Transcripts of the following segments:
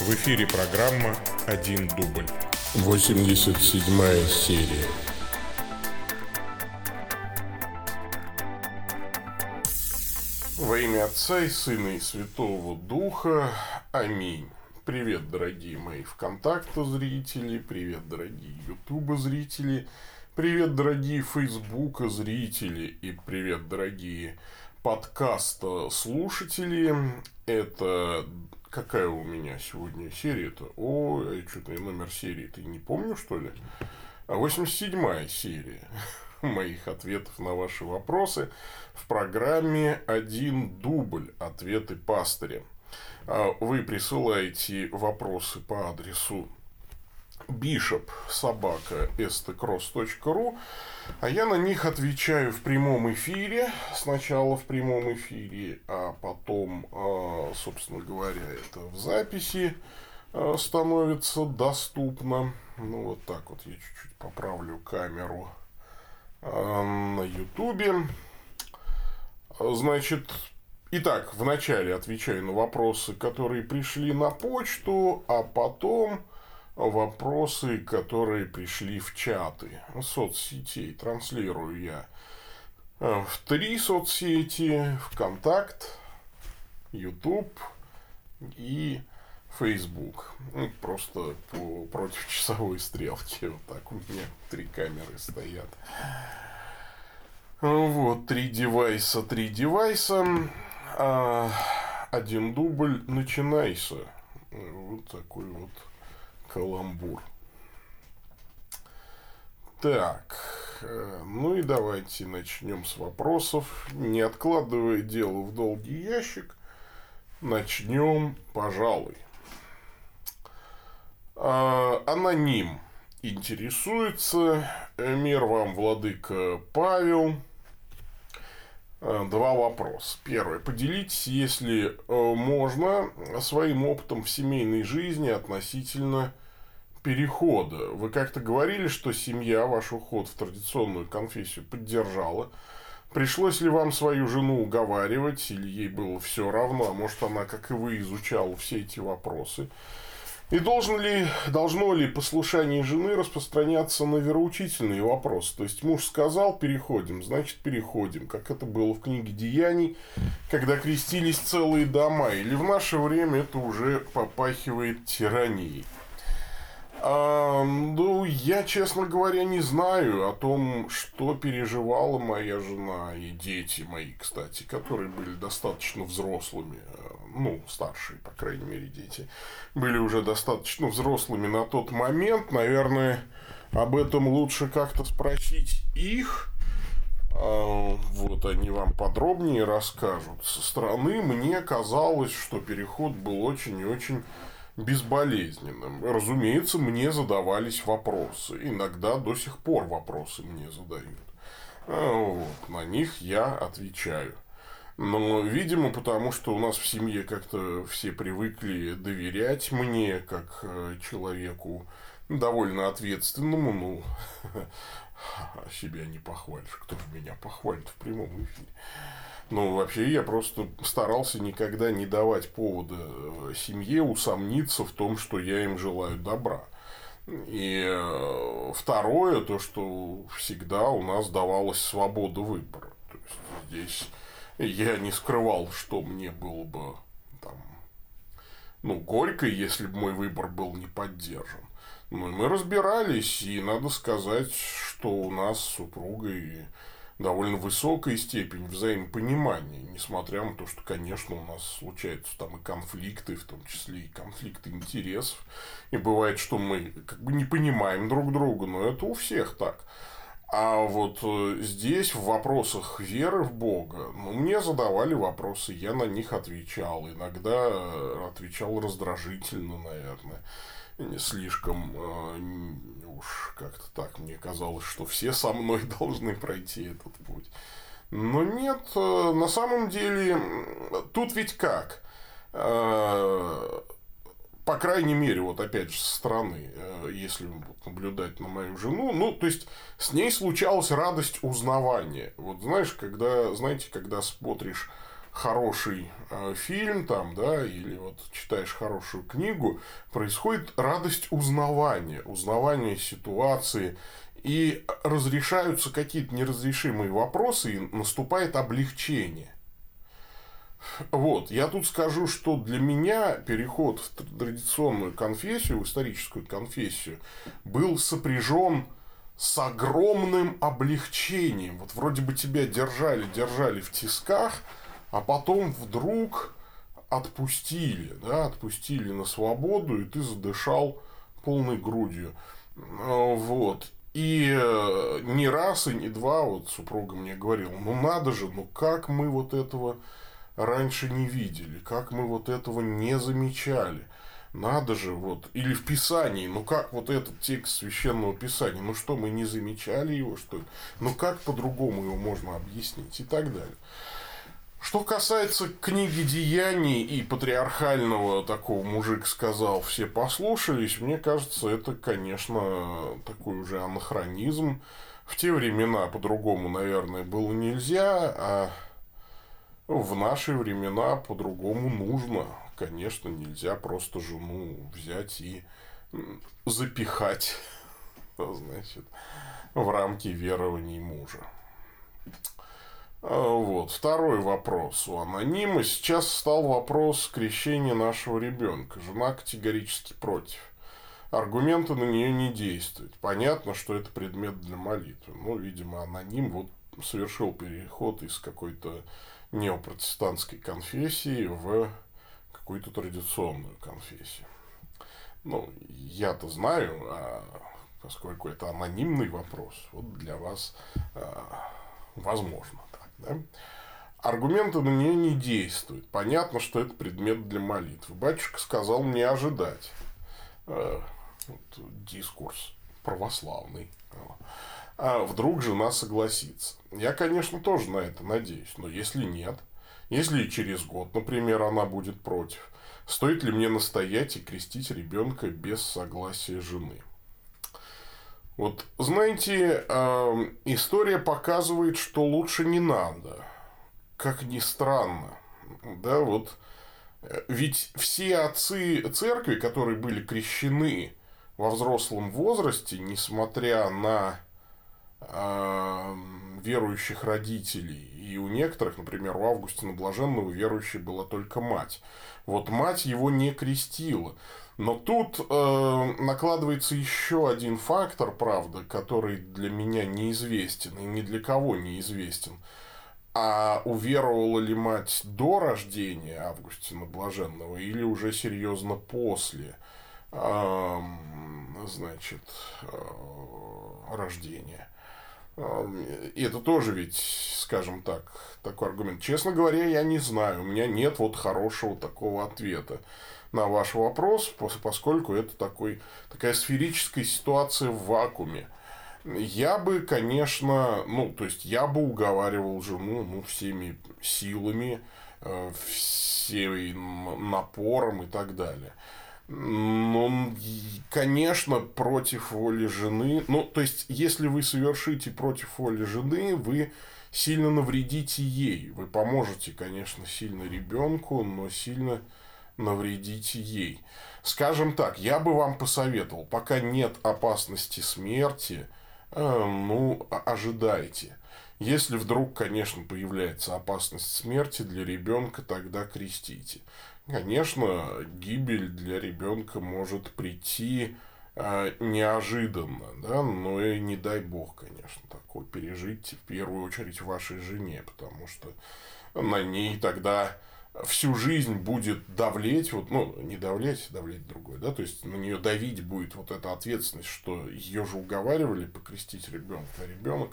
В эфире программа «Один дубль». 87 серия. Во имя Отца и Сына и Святого Духа. Аминь. Привет, дорогие мои ВКонтакта зрители, привет, дорогие Ютуба зрители, привет, дорогие Фейсбука зрители и привет, дорогие подкаста слушатели. Это какая у меня сегодня серия-то? О, я что-то номер серии ты не помню, что ли? 87 серия моих ответов на ваши вопросы в программе «Один дубль. Ответы пастыря». А вы присылаете вопросы по адресу bishop собака stcross.ru а я на них отвечаю в прямом эфире сначала в прямом эфире а потом а, собственно говоря это в записи а, становится доступно. Ну вот так вот я чуть-чуть поправлю камеру на ютубе. Значит Итак, вначале отвечаю на вопросы, которые пришли на почту, а потом вопросы, которые пришли в чаты соцсетей. Транслирую я э, в три соцсети, ВКонтакт, YouTube и Facebook. Ну, просто по против часовой стрелки. Вот так у меня три камеры стоят. Вот, три девайса, три девайса. А, один дубль, начинайся. Вот такой вот каламбур. Так, э, ну и давайте начнем с вопросов. Не откладывая дело в долгий ящик, начнем, пожалуй. А, аноним интересуется. Мир вам, владыка Павел. Э, два вопроса. Первый. Поделитесь, если э, можно, своим опытом в семейной жизни относительно перехода. Вы как-то говорили, что семья ваш уход в традиционную конфессию поддержала. Пришлось ли вам свою жену уговаривать, или ей было все равно, а может она, как и вы, изучала все эти вопросы? И должен ли, должно ли послушание жены распространяться на вероучительные вопросы? То есть муж сказал, переходим, значит переходим, как это было в книге Деяний, когда крестились целые дома, или в наше время это уже попахивает тиранией. А, ну, я, честно говоря, не знаю о том, что переживала моя жена и дети мои, кстати, которые были достаточно взрослыми, э, ну, старшие, по крайней мере, дети, были уже достаточно взрослыми на тот момент. Наверное, об этом лучше как-то спросить их. А, вот они вам подробнее расскажут. Со стороны мне казалось, что переход был очень и очень безболезненным. Разумеется, мне задавались вопросы. Иногда до сих пор вопросы мне задают. А, вот, на них я отвечаю. Но, видимо, потому что у нас в семье как-то все привыкли доверять мне, как э, человеку довольно ответственному, ну, себя не похвалишь. Кто меня похвалит в прямом эфире? Ну, вообще, я просто старался никогда не давать повода э, семье усомниться в том, что я им желаю добра. И э, второе, то, что всегда у нас давалась свобода выбора. То есть, здесь я не скрывал, что мне было бы там, ну, горько, если бы мой выбор был не поддержан. Ну, мы разбирались, и надо сказать, что у нас с супругой довольно высокая степень взаимопонимания, несмотря на то, что, конечно, у нас случаются там и конфликты, в том числе и конфликты интересов. И бывает, что мы как бы не понимаем друг друга, но это у всех так. А вот э, здесь, в вопросах веры в Бога, ну, мне задавали вопросы, я на них отвечал. Иногда э, отвечал раздражительно, наверное слишком э, уж как-то так мне казалось, что все со мной должны пройти этот путь. Но нет, э, на самом деле, тут ведь как? Э, по крайней мере, вот опять же, со стороны, э, если наблюдать на мою жену, ну, то есть, с ней случалась радость узнавания. Вот знаешь, когда, знаете, когда смотришь хороший э, фильм там, да, или вот читаешь хорошую книгу, происходит радость узнавания, узнавания ситуации, и разрешаются какие-то неразрешимые вопросы, и наступает облегчение. Вот, я тут скажу, что для меня переход в традиционную конфессию, в историческую конфессию, был сопряжен с огромным облегчением. Вот вроде бы тебя держали, держали в тисках, а потом вдруг отпустили, да, отпустили на свободу, и ты задышал полной грудью. Вот. И э, не раз, и не два, вот супруга мне говорила, ну надо же, ну как мы вот этого раньше не видели, как мы вот этого не замечали. Надо же, вот, или в Писании, ну как вот этот текст священного Писания, ну что, мы не замечали его, что ли? Ну как по-другому его можно объяснить и так далее. Что касается книги деяний и патриархального такого мужик сказал, все послушались, мне кажется, это, конечно, такой уже анахронизм. В те времена по-другому, наверное, было нельзя, а в наши времена по-другому нужно. Конечно, нельзя просто жену взять и запихать, значит, в рамки верований мужа. А, вот. Второй вопрос у анонима. Сейчас стал вопрос крещения нашего ребенка. Жена категорически против. Аргументы на нее не действуют. Понятно, что это предмет для молитвы. Ну, видимо, аноним вот совершил переход из какой-то неопротестантской конфессии в какую-то традиционную конфессию. Ну, я-то знаю, а поскольку это анонимный вопрос, вот для вас а, возможно. Да? Аргументы на нее не действуют. Понятно, что это предмет для молитвы. Батюшка сказал не ожидать. Э, вот, дискурс православный. А вдруг жена согласится. Я, конечно, тоже на это надеюсь. Но если нет, если через год, например, она будет против, стоит ли мне настоять и крестить ребенка без согласия жены? Вот, знаете, э, история показывает, что лучше не надо. Как ни странно. Да, вот. Э, ведь все отцы церкви, которые были крещены во взрослом возрасте, несмотря на э, верующих родителей, и у некоторых, например, у Августина Блаженного верующей была только мать. Вот мать его не крестила. Но тут э, накладывается еще один фактор, правда, который для меня неизвестен и ни для кого неизвестен. А уверовала ли мать до рождения Августина Блаженного или уже серьезно после, э, значит, э, рождения? И это тоже ведь, скажем так, такой аргумент. Честно говоря, я не знаю. У меня нет вот хорошего такого ответа на ваш вопрос, поскольку это такой, такая сферическая ситуация в вакууме. Я бы, конечно, ну, то есть я бы уговаривал жену ну, всеми силами, э, всем напором и так далее. Ну, конечно, против воли жены. Ну, то есть, если вы совершите против воли жены, вы сильно навредите ей. Вы поможете, конечно, сильно ребенку, но сильно навредите ей. Скажем так, я бы вам посоветовал, пока нет опасности смерти, э, ну, ожидайте. Если вдруг, конечно, появляется опасность смерти для ребенка, тогда крестите. Конечно, гибель для ребенка может прийти э, неожиданно, да, но и не дай бог, конечно, такое пережить в первую очередь вашей жене, потому что на ней тогда всю жизнь будет давлеть, вот, ну, не давлеть, давлеть другой, да, то есть на нее давить будет вот эта ответственность, что ее же уговаривали покрестить ребенка, а ребенок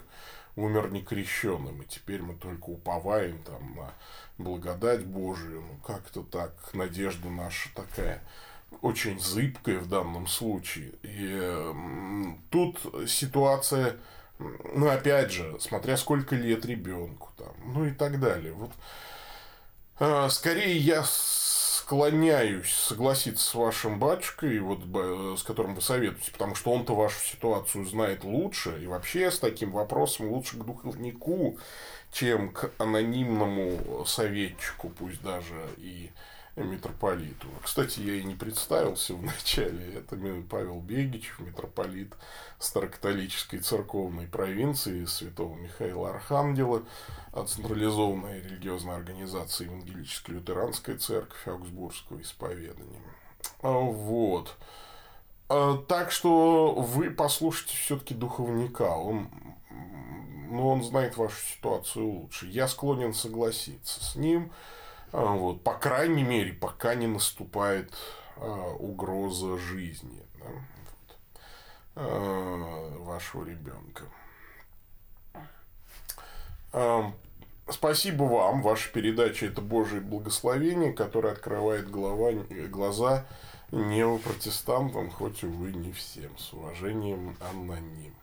умер некрещенным, и теперь мы только уповаем там на благодать Божию, ну как-то так, надежда наша такая очень зыбкая в данном случае. И тут ситуация, ну опять же, смотря сколько лет ребенку там, ну и так далее. Вот скорее я склоняюсь согласиться с вашим батюшкой, вот, с которым вы советуете, потому что он-то вашу ситуацию знает лучше, и вообще с таким вопросом лучше к духовнику, чем к анонимному советчику, пусть даже и митрополиту. Кстати, я и не представился в начале. Это Павел Бегич, митрополит Старокатолической церковной провинции Святого Михаила Архангела, централизованной религиозной организации Евангелической лютеранской церковь Аугсбургского исповедания. А, вот. А, так что вы послушайте все-таки духовника. Он, ну, он знает вашу ситуацию лучше. Я склонен согласиться с ним. А, вот, по крайней мере, пока не наступает а, угроза жизни да, вот, а, вашего ребенка. А, спасибо вам. Ваша передача это Божие благословение, которое открывает голова, глаза неопротестантам, хоть, увы, не всем. С уважением, аноним.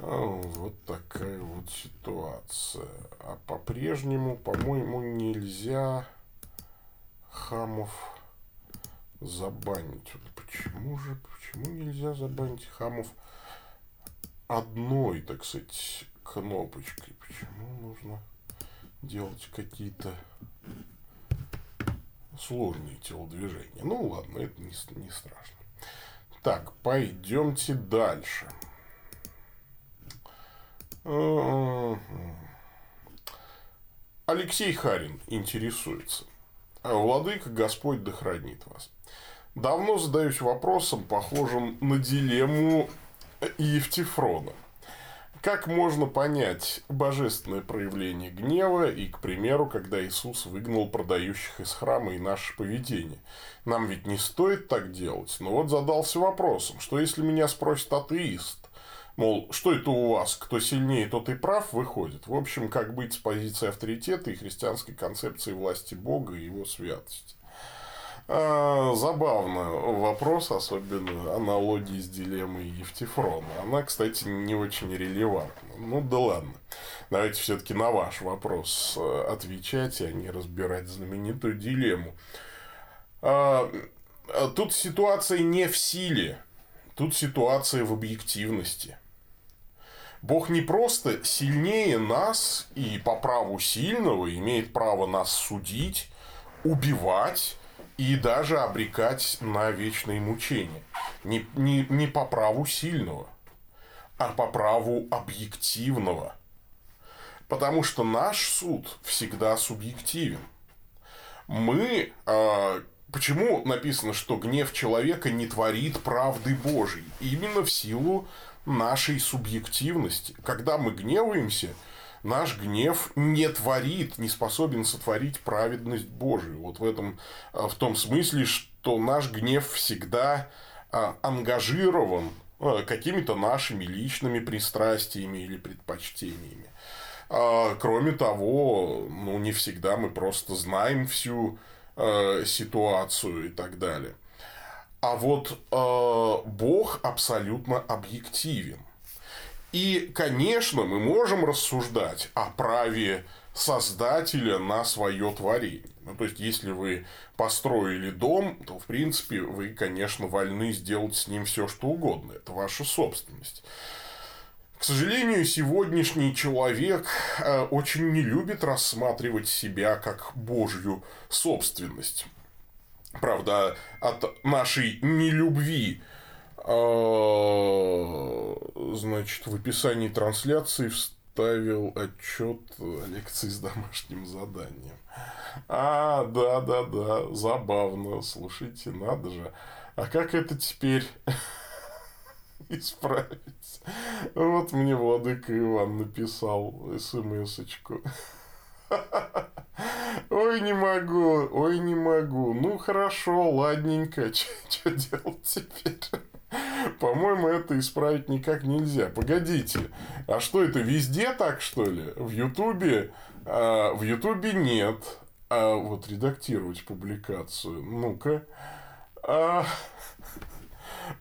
Вот такая вот ситуация. А по-прежнему, по-моему, нельзя хамов забанить. Почему же, почему нельзя забанить хамов одной, так сказать, кнопочкой? Почему нужно делать какие-то сложные телодвижения? Ну ладно, это не, не страшно. Так, пойдемте дальше. Алексей Харин интересуется. Владыка Господь да хранит вас. Давно задаюсь вопросом, похожим на дилемму Евтифрона. Как можно понять божественное проявление гнева и, к примеру, когда Иисус выгнал продающих из храма и наше поведение? Нам ведь не стоит так делать. Но вот задался вопросом, что если меня спросит атеист, Мол, что это у вас? Кто сильнее, тот и прав выходит. В общем, как быть с позиции авторитета и христианской концепции власти Бога и его святости. А, забавно вопрос, особенно аналогии с дилеммой Евтифрона. Она, кстати, не очень релевантна. Ну да ладно. Давайте все-таки на ваш вопрос э, отвечать, а не разбирать знаменитую дилемму. А, тут ситуация не в силе, тут ситуация в объективности. Бог не просто сильнее нас и по праву сильного имеет право нас судить, убивать и даже обрекать на вечные мучения. Не, не, не по праву сильного, а по праву объективного. Потому что наш суд всегда субъективен. Мы... Э, почему написано, что гнев человека не творит правды Божьей? Именно в силу нашей субъективности. Когда мы гневаемся, наш гнев не творит, не способен сотворить праведность Божию. Вот в этом, а, в том смысле, что наш гнев всегда а, ангажирован а, какими-то нашими личными пристрастиями или предпочтениями. Кроме того, ну, не всегда мы просто знаем всю ситуацию и так далее. А вот э, Бог абсолютно объективен. И, конечно, мы можем рассуждать о праве создателя на свое творение. Ну, то есть, если вы построили дом, то, в принципе, вы, конечно, вольны сделать с ним все, что угодно. Это ваша собственность. К сожалению, сегодняшний человек э, очень не любит рассматривать себя как Божью собственность. Правда, от нашей нелюбви а, значит, в описании трансляции вставил отчет лекции с домашним заданием. А, да, да, да, забавно. Слушайте, надо же. А как это теперь исправить? Вот мне Владыка Иван написал смс-очку. Ой, не могу, ой, не могу. Ну, хорошо, ладненько. Что делать теперь? По-моему, это исправить никак нельзя. Погодите, а что это везде так, что ли? В Ютубе? А, в Ютубе нет. А вот редактировать публикацию. Ну-ка. А,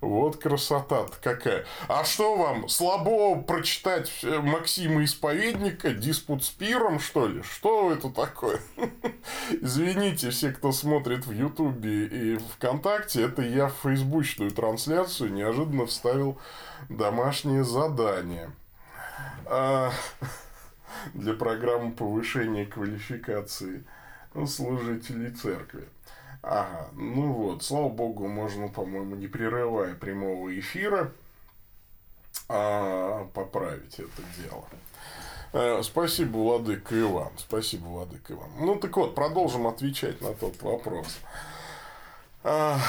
Вот красота-то какая. А что вам, слабо прочитать э, Максима Исповедника, диспут с пиром, что ли? Что это такое? Извините, все, кто смотрит в Ютубе и ВКонтакте, это я в фейсбучную трансляцию неожиданно вставил домашнее задание. А, для программы повышения квалификации служителей церкви. Ага, ну вот, слава богу, можно, по-моему, не прерывая прямого эфира, а, поправить это дело. Э, спасибо, Владыка Иван. Спасибо, Владыка Иван. Ну, так вот, продолжим отвечать на тот вопрос. А,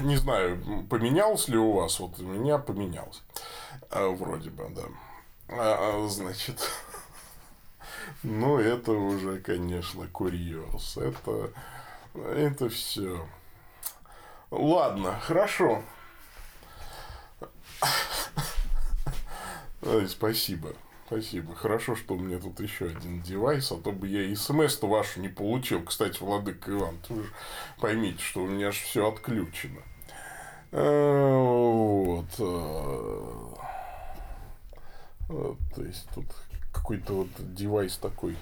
не знаю, поменялось ли у вас, вот у меня поменялось. А, вроде бы, да. А, значит, ну, это уже, конечно, курьез. Это это все. Ладно, хорошо. Ой, спасибо. Спасибо. Хорошо, что у меня тут еще один девайс, а то бы я смс-то вашу не получил. Кстати, Владыка Иван, вы же поймите, что у меня же все отключено. Э, вот. Э, вот. То есть тут какой-то вот девайс такой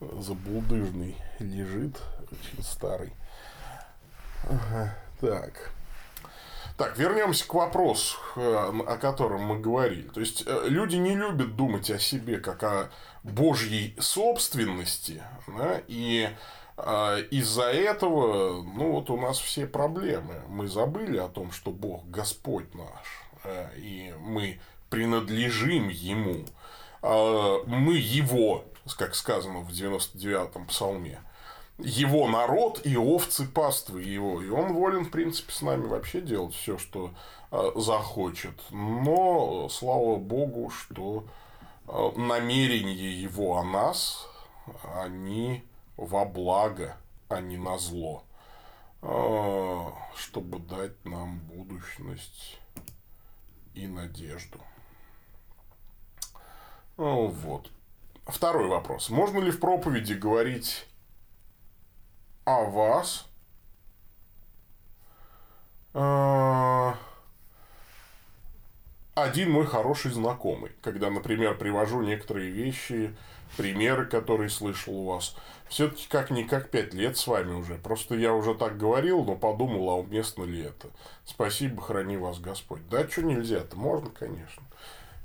забулдыжный лежит, очень старый. Ага, так. Так, вернемся к вопросу, э, о котором мы говорили. То есть э, люди не любят думать о себе как о Божьей собственности, да, и э, из-за этого, ну вот у нас все проблемы. Мы забыли о том, что Бог Господь наш, э, и мы принадлежим Ему. Э, мы Его как сказано в 99-м псалме, его народ и овцы паствы его. И он волен, в принципе, с нами вообще делать все, что э, захочет. Но, слава богу, что э, намерения его о нас, они во благо, а не на зло. Э, чтобы дать нам будущность и надежду. Вот. Второй вопрос. Можно ли в проповеди говорить о вас? А, один мой хороший знакомый, когда, например, привожу некоторые вещи, примеры, которые слышал у вас, все-таки как-никак пять лет с вами уже. Просто я уже так говорил, но подумал, а уместно ли это. Спасибо, храни вас Господь. Да, что нельзя-то? Можно, конечно.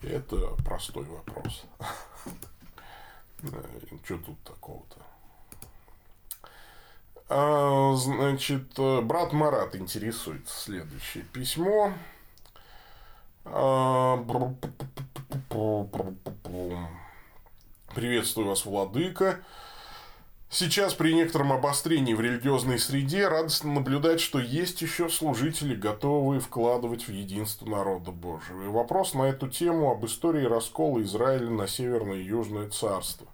Это простой вопрос. Что тут такого-то? А, значит, брат Марат интересуется. Следующее письмо. Приветствую вас, Владыка. Сейчас при некотором обострении в религиозной среде радостно наблюдать, что есть еще служители, готовые вкладывать в единство народа Божьего. И вопрос на эту тему об истории раскола Израиля на Северное и Южное царство.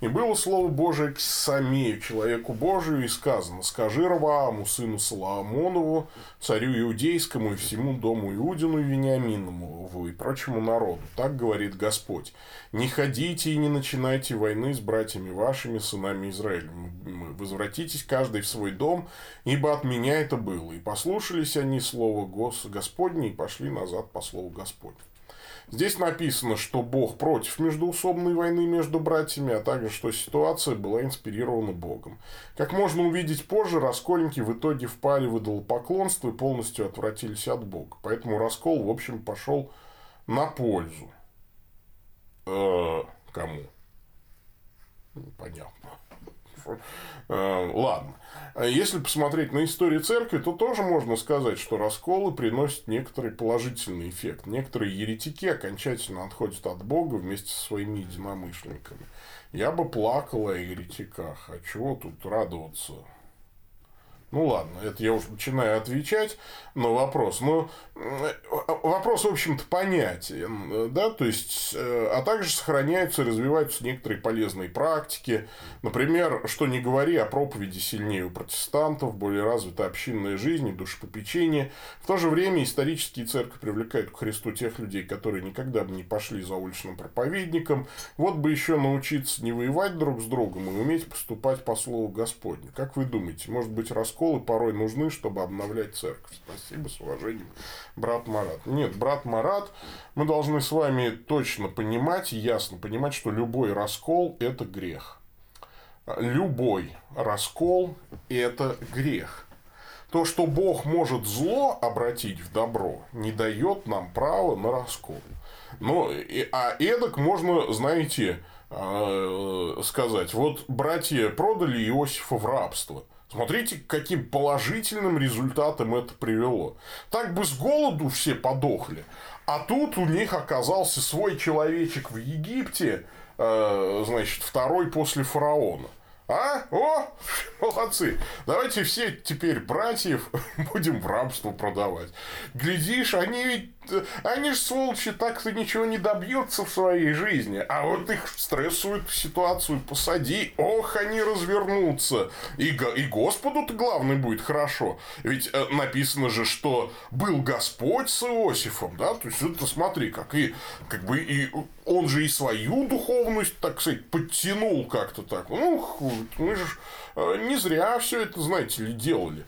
И было слово Божие к Самею, человеку Божию, и сказано, «Скажи Равааму, сыну Соломонову, царю Иудейскому и всему дому Иудину и Вениаминову и прочему народу. Так говорит Господь. Не ходите и не начинайте войны с братьями вашими, сынами Израиля. Возвратитесь каждый в свой дом, ибо от меня это было. И послушались они слова Господне и пошли назад по слову Господню. Здесь написано, что Бог против междуусобной войны между братьями, а также, что ситуация была инспирирована Богом. Как можно увидеть позже, раскольники в итоге впали в идолопоклонство и полностью отвратились от Бога. Поэтому раскол, в общем, пошел на пользу. Э, кому? Понятно. Э, ладно. Если посмотреть на историю церкви, то тоже можно сказать, что расколы приносят некоторый положительный эффект. Некоторые еретики окончательно отходят от Бога вместе со своими единомышленниками. Я бы плакал о еретиках. А чего тут радоваться? Ну ладно, это я уже начинаю отвечать на вопрос. Э, вопрос, в общем-то, понятен. Да? То есть, э, а также сохраняются развиваются некоторые полезные практики. Например, что не говори, о проповеди сильнее у протестантов, более развита общинная жизнь и душепопечение. В то же время исторические церкви привлекают к Христу тех людей, которые никогда бы не пошли за уличным проповедником. Вот бы еще научиться не воевать друг с другом и уметь поступать по слову Господню. Как вы думаете, может быть, раскол расколы порой нужны, чтобы обновлять церковь. Спасибо, с уважением, брат Марат. Нет, брат Марат, мы должны с вами точно понимать, ясно понимать, что любой раскол – это грех. Любой раскол – это грех. То, что Бог может зло обратить в добро, не дает нам права на раскол. Ну, а эдак можно, знаете, а, сказать, вот братья продали Иосифа в рабство. Смотрите, к каким положительным результатам это привело. Так бы с голоду все подохли. А тут у них оказался свой человечек в Египте, а, значит, второй после фараона. А? О, молодцы. Давайте все теперь братьев будем в рабство продавать. Глядишь, они ведь они же, сволочи, так-то ничего не добьются в своей жизни. А вот их в ситуацию посади, ох, они развернутся. И, и Господу-то главное будет хорошо. Ведь э, написано же, что был Господь с Иосифом, да? То есть, это смотри, как и, как бы, и он же и свою духовность, так сказать, подтянул как-то так. Ну, мы же не зря все это, знаете ли, делали.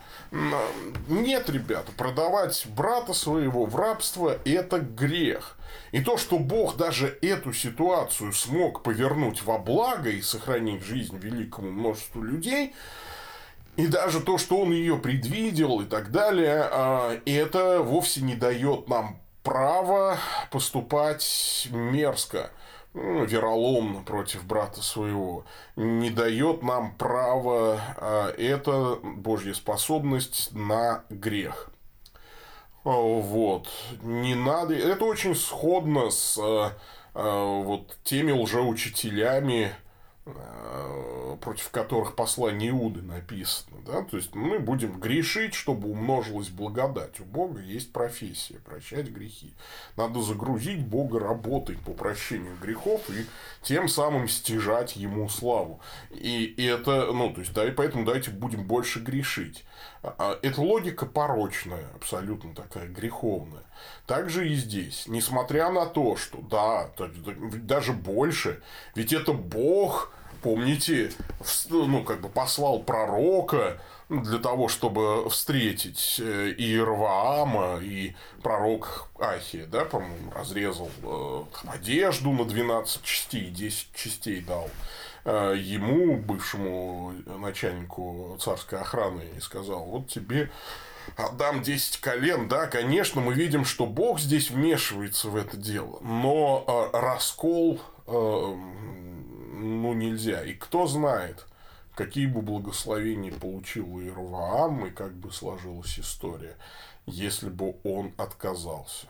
Нет, ребята, продавать брата своего в рабство – это грех. И то, что Бог даже эту ситуацию смог повернуть во благо и сохранить жизнь великому множеству людей, и даже то, что он ее предвидел и так далее, а, это вовсе не дает нам права поступать мерзко вероломно против брата своего, не дает нам права, а это Божья способность на грех. А, вот. Не надо. Это очень сходно с а, вот теми лжеучителями, против которых послание Иуды написано. Да? То есть мы будем грешить, чтобы умножилась благодать. У Бога есть профессия – прощать грехи. Надо загрузить Бога работой по прощению грехов и тем самым стяжать Ему славу. И, и это, ну, то есть, да, и поэтому давайте будем больше грешить. А, это логика порочная, абсолютно такая греховная. Также и здесь. Несмотря на то, что, да, даже больше, ведь это Бог помните, ну, как бы послал пророка для того, чтобы встретить э, Иерваама, и пророк Ахия, да, по-моему, разрезал э, одежду на 12 частей, 10 частей дал э, ему, бывшему начальнику царской охраны, и сказал, вот тебе отдам 10 колен, да, конечно, мы видим, что Бог здесь вмешивается в это дело, но раскол ну, нельзя. И кто знает, какие бы благословения получил Иеровоам и как бы сложилась история, если бы он отказался.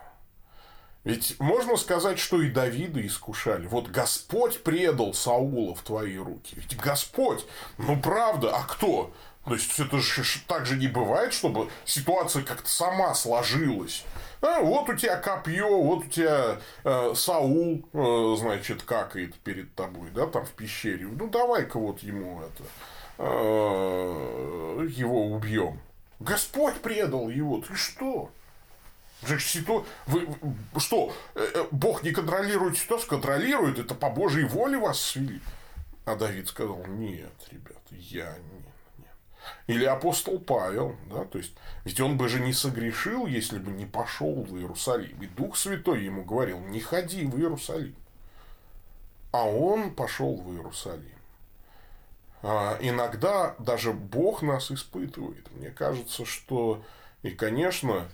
Ведь можно сказать, что и Давида искушали. Вот Господь предал Саула в твои руки. Ведь Господь, ну правда, а кто? То есть это же так же не бывает, чтобы ситуация как-то сама сложилась. А, вот у тебя копье, вот у тебя э, Саул, э, значит, какает перед тобой, да, там в пещере. Ну, давай-ка вот ему это, э, его убьем. Господь предал его, ты что? Вы, что, э, э, Бог не контролирует ситуацию? Контролирует, это по Божьей воле вас свели. А Давид сказал, нет, ребята, я не или апостол Павел, да, то есть, ведь он бы же не согрешил, если бы не пошел в Иерусалим. И Дух Святой ему говорил, не ходи в Иерусалим. А он пошел в Иерусалим. А иногда даже Бог нас испытывает. Мне кажется, что и, конечно,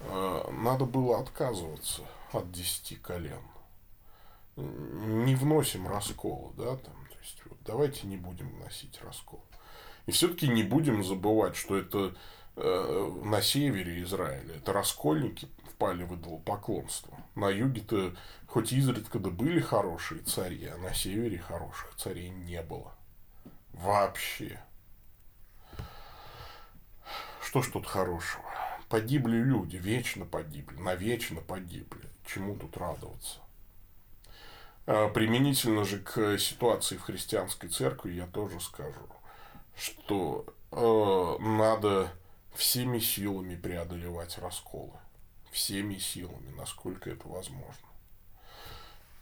э, надо было отказываться от десяти колен. Не вносим раскола, да, там, то есть, вот, давайте не будем вносить раскол. И все-таки не будем забывать, что это э, на севере Израиля, это раскольники впали в идолопоклонство. На юге-то хоть изредка да были хорошие цари, а на севере хороших царей не было. Вообще. Что ж тут хорошего? Погибли люди, вечно погибли, навечно погибли. Чему тут радоваться? А применительно же к ситуации в христианской церкви я тоже скажу – что э, надо всеми силами преодолевать расколы. Всеми силами, насколько это возможно.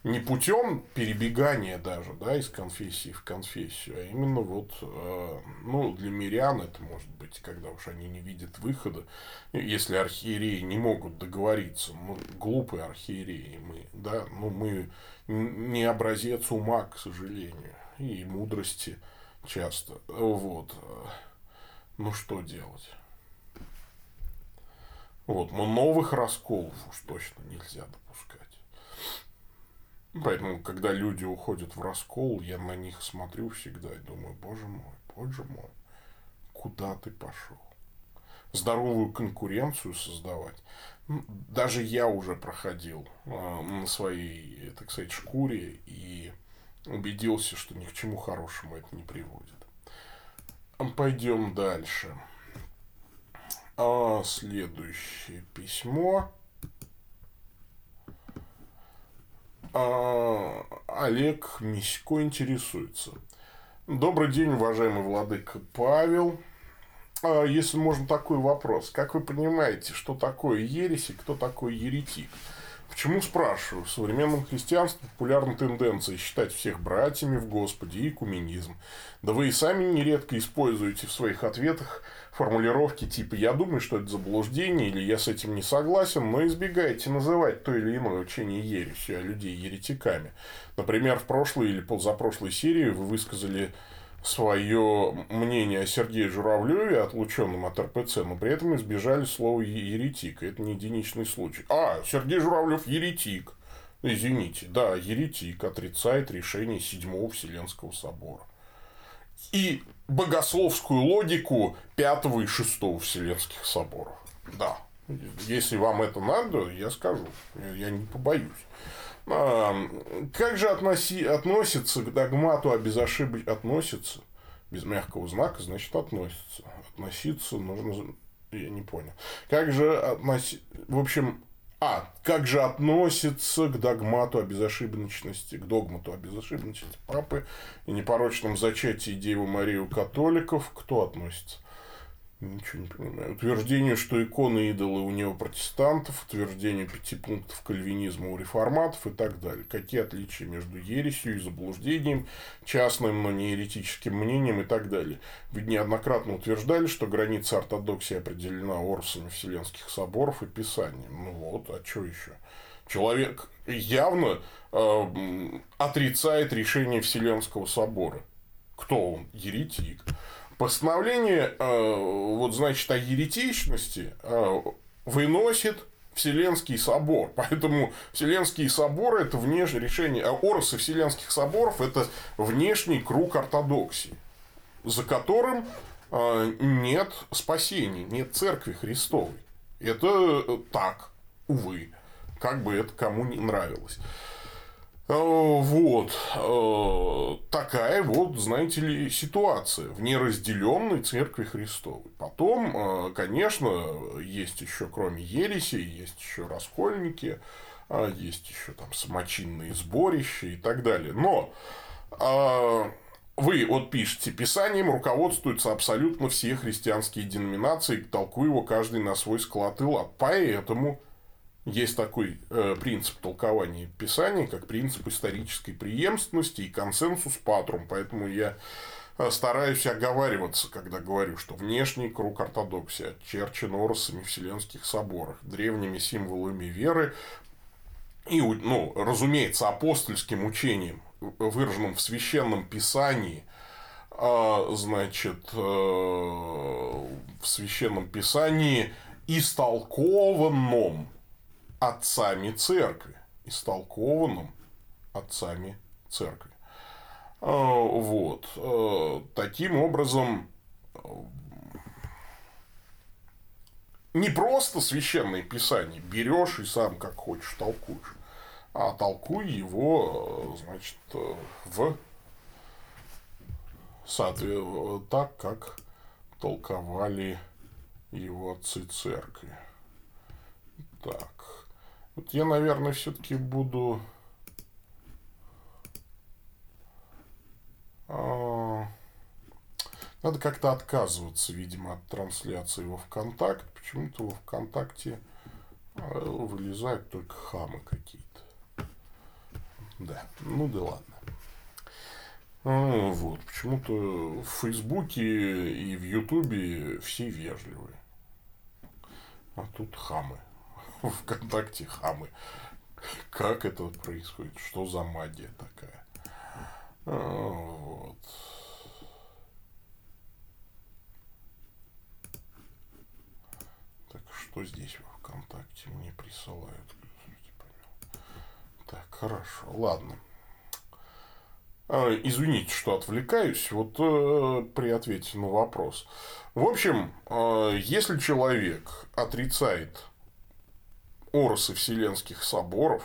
не путем перебегания даже, да, из конфессии в конфессию, а именно вот, э, ну, для мирян это может быть, когда уж они не видят выхода, если архиереи не могут договориться, мы глупые архиереи, мы, да, ну, мы не образец ума, к сожалению, и мудрости часто, вот, ну, что делать? Вот, но новых расколов уж точно нельзя допускать. Поэтому, когда люди уходят в раскол, я на них смотрю всегда и думаю, боже мой, боже мой, куда ты пошел? Здоровую конкуренцию создавать. Даже я уже проходил э, на своей, так сказать, шкуре и убедился, что ни к чему хорошему это не приводит. Пойдем дальше. А следующее письмо. А, Олег Мисько интересуется. Добрый день, уважаемый владыка Павел. А, если можно такой вопрос. Как вы понимаете, что такое ересь и кто такой еретик? Почему спрашиваю? В современном христианстве популярна тенденция считать всех братьями в Господе и куминизм. Да вы и сами нередко используете в своих ответах формулировки типа «я думаю, что это заблуждение» или «я с этим не согласен», но избегаете называть то или иное учение ересью, а людей еретиками. Например, в прошлой или позапрошлой серии вы высказали свое мнение о Сергее Журавлеве, отлученном от РПЦ, но при этом избежали слова еретик. Это не единичный случай. А, Сергей Журавлев еретик. Извините, да, еретик отрицает решение Седьмого Вселенского собора. И богословскую логику Пятого и Шестого Вселенских соборов. Да. Если вам это надо, я скажу. Я не побоюсь. Как же относи, относится к догмату о безошибочности? Относится. Без мягкого знака, значит, относится. Относиться нужно... Я не понял. Как же относиться... В общем, а, как же относится к догмату о безошибочности, к догмату о безошибочности папы и непорочном зачатии Девы Марии у католиков? Кто относится? Ничего не понимаю. Утверждение, что иконы идолы у него протестантов, утверждение пяти пунктов кальвинизма у реформатов и так далее. Какие отличия между ересью и заблуждением, частным, но не еретическим мнением и так далее. Ведь неоднократно утверждали, что граница ортодоксии определена орсами Вселенских соборов и Писанием. Ну вот, а что еще? Человек явно э, отрицает решение Вселенского собора. Кто он? Еретик. Постановление, э, вот, значит, о еретичности э, выносит Вселенский собор. Поэтому Вселенские соборы – это внешнее решение, а оросы Вселенских соборов – это внешний круг ортодоксии, за которым э, нет спасения, нет церкви Христовой. Это так, увы, как бы это кому не нравилось. Э, вот. Э, такая вот, знаете ли, ситуация в неразделенной Церкви Христовой. Потом, э, конечно, есть еще, кроме ереси, есть еще раскольники, есть еще там самочинные сборища и так далее. Но вы вот пишете, Писанием руководствуются абсолютно все христианские деноминации, толкую его каждый на свой склад и лад. Поэтому есть такой э, принцип толкования Писания, как принцип исторической преемственности и консенсус патрум. Поэтому я э, стараюсь оговариваться, когда говорю, что внешний круг ортодоксии очерчен оросами вселенских соборах, древними символами веры и, ну, разумеется, апостольским учением, выраженным в священном писании, а, значит, э, в священном писании истолкованном отцами церкви, истолкованным отцами церкви. А, вот. А, таким образом, не просто священное писание берешь и сам как хочешь толкуешь, а толкуй его, значит, в соответственно, так, как толковали его отцы церкви. Так. Вот я, наверное, все-таки буду... А... Надо как-то отказываться, видимо, от трансляции во ВКонтакте. Почему-то во ВКонтакте а, вылезают только хамы какие-то. Да, ну да ладно. А, вот, почему-то в Фейсбуке и в Ютубе все вежливые. А тут хамы. ВКонтакте хамы. Как это происходит? Что за магия такая? А, вот. Так, что здесь во ВКонтакте мне присылают? Так, хорошо, ладно. А, извините, что отвлекаюсь, вот э, при ответе на вопрос. В общем, э, если человек отрицает оросы Вселенских соборов,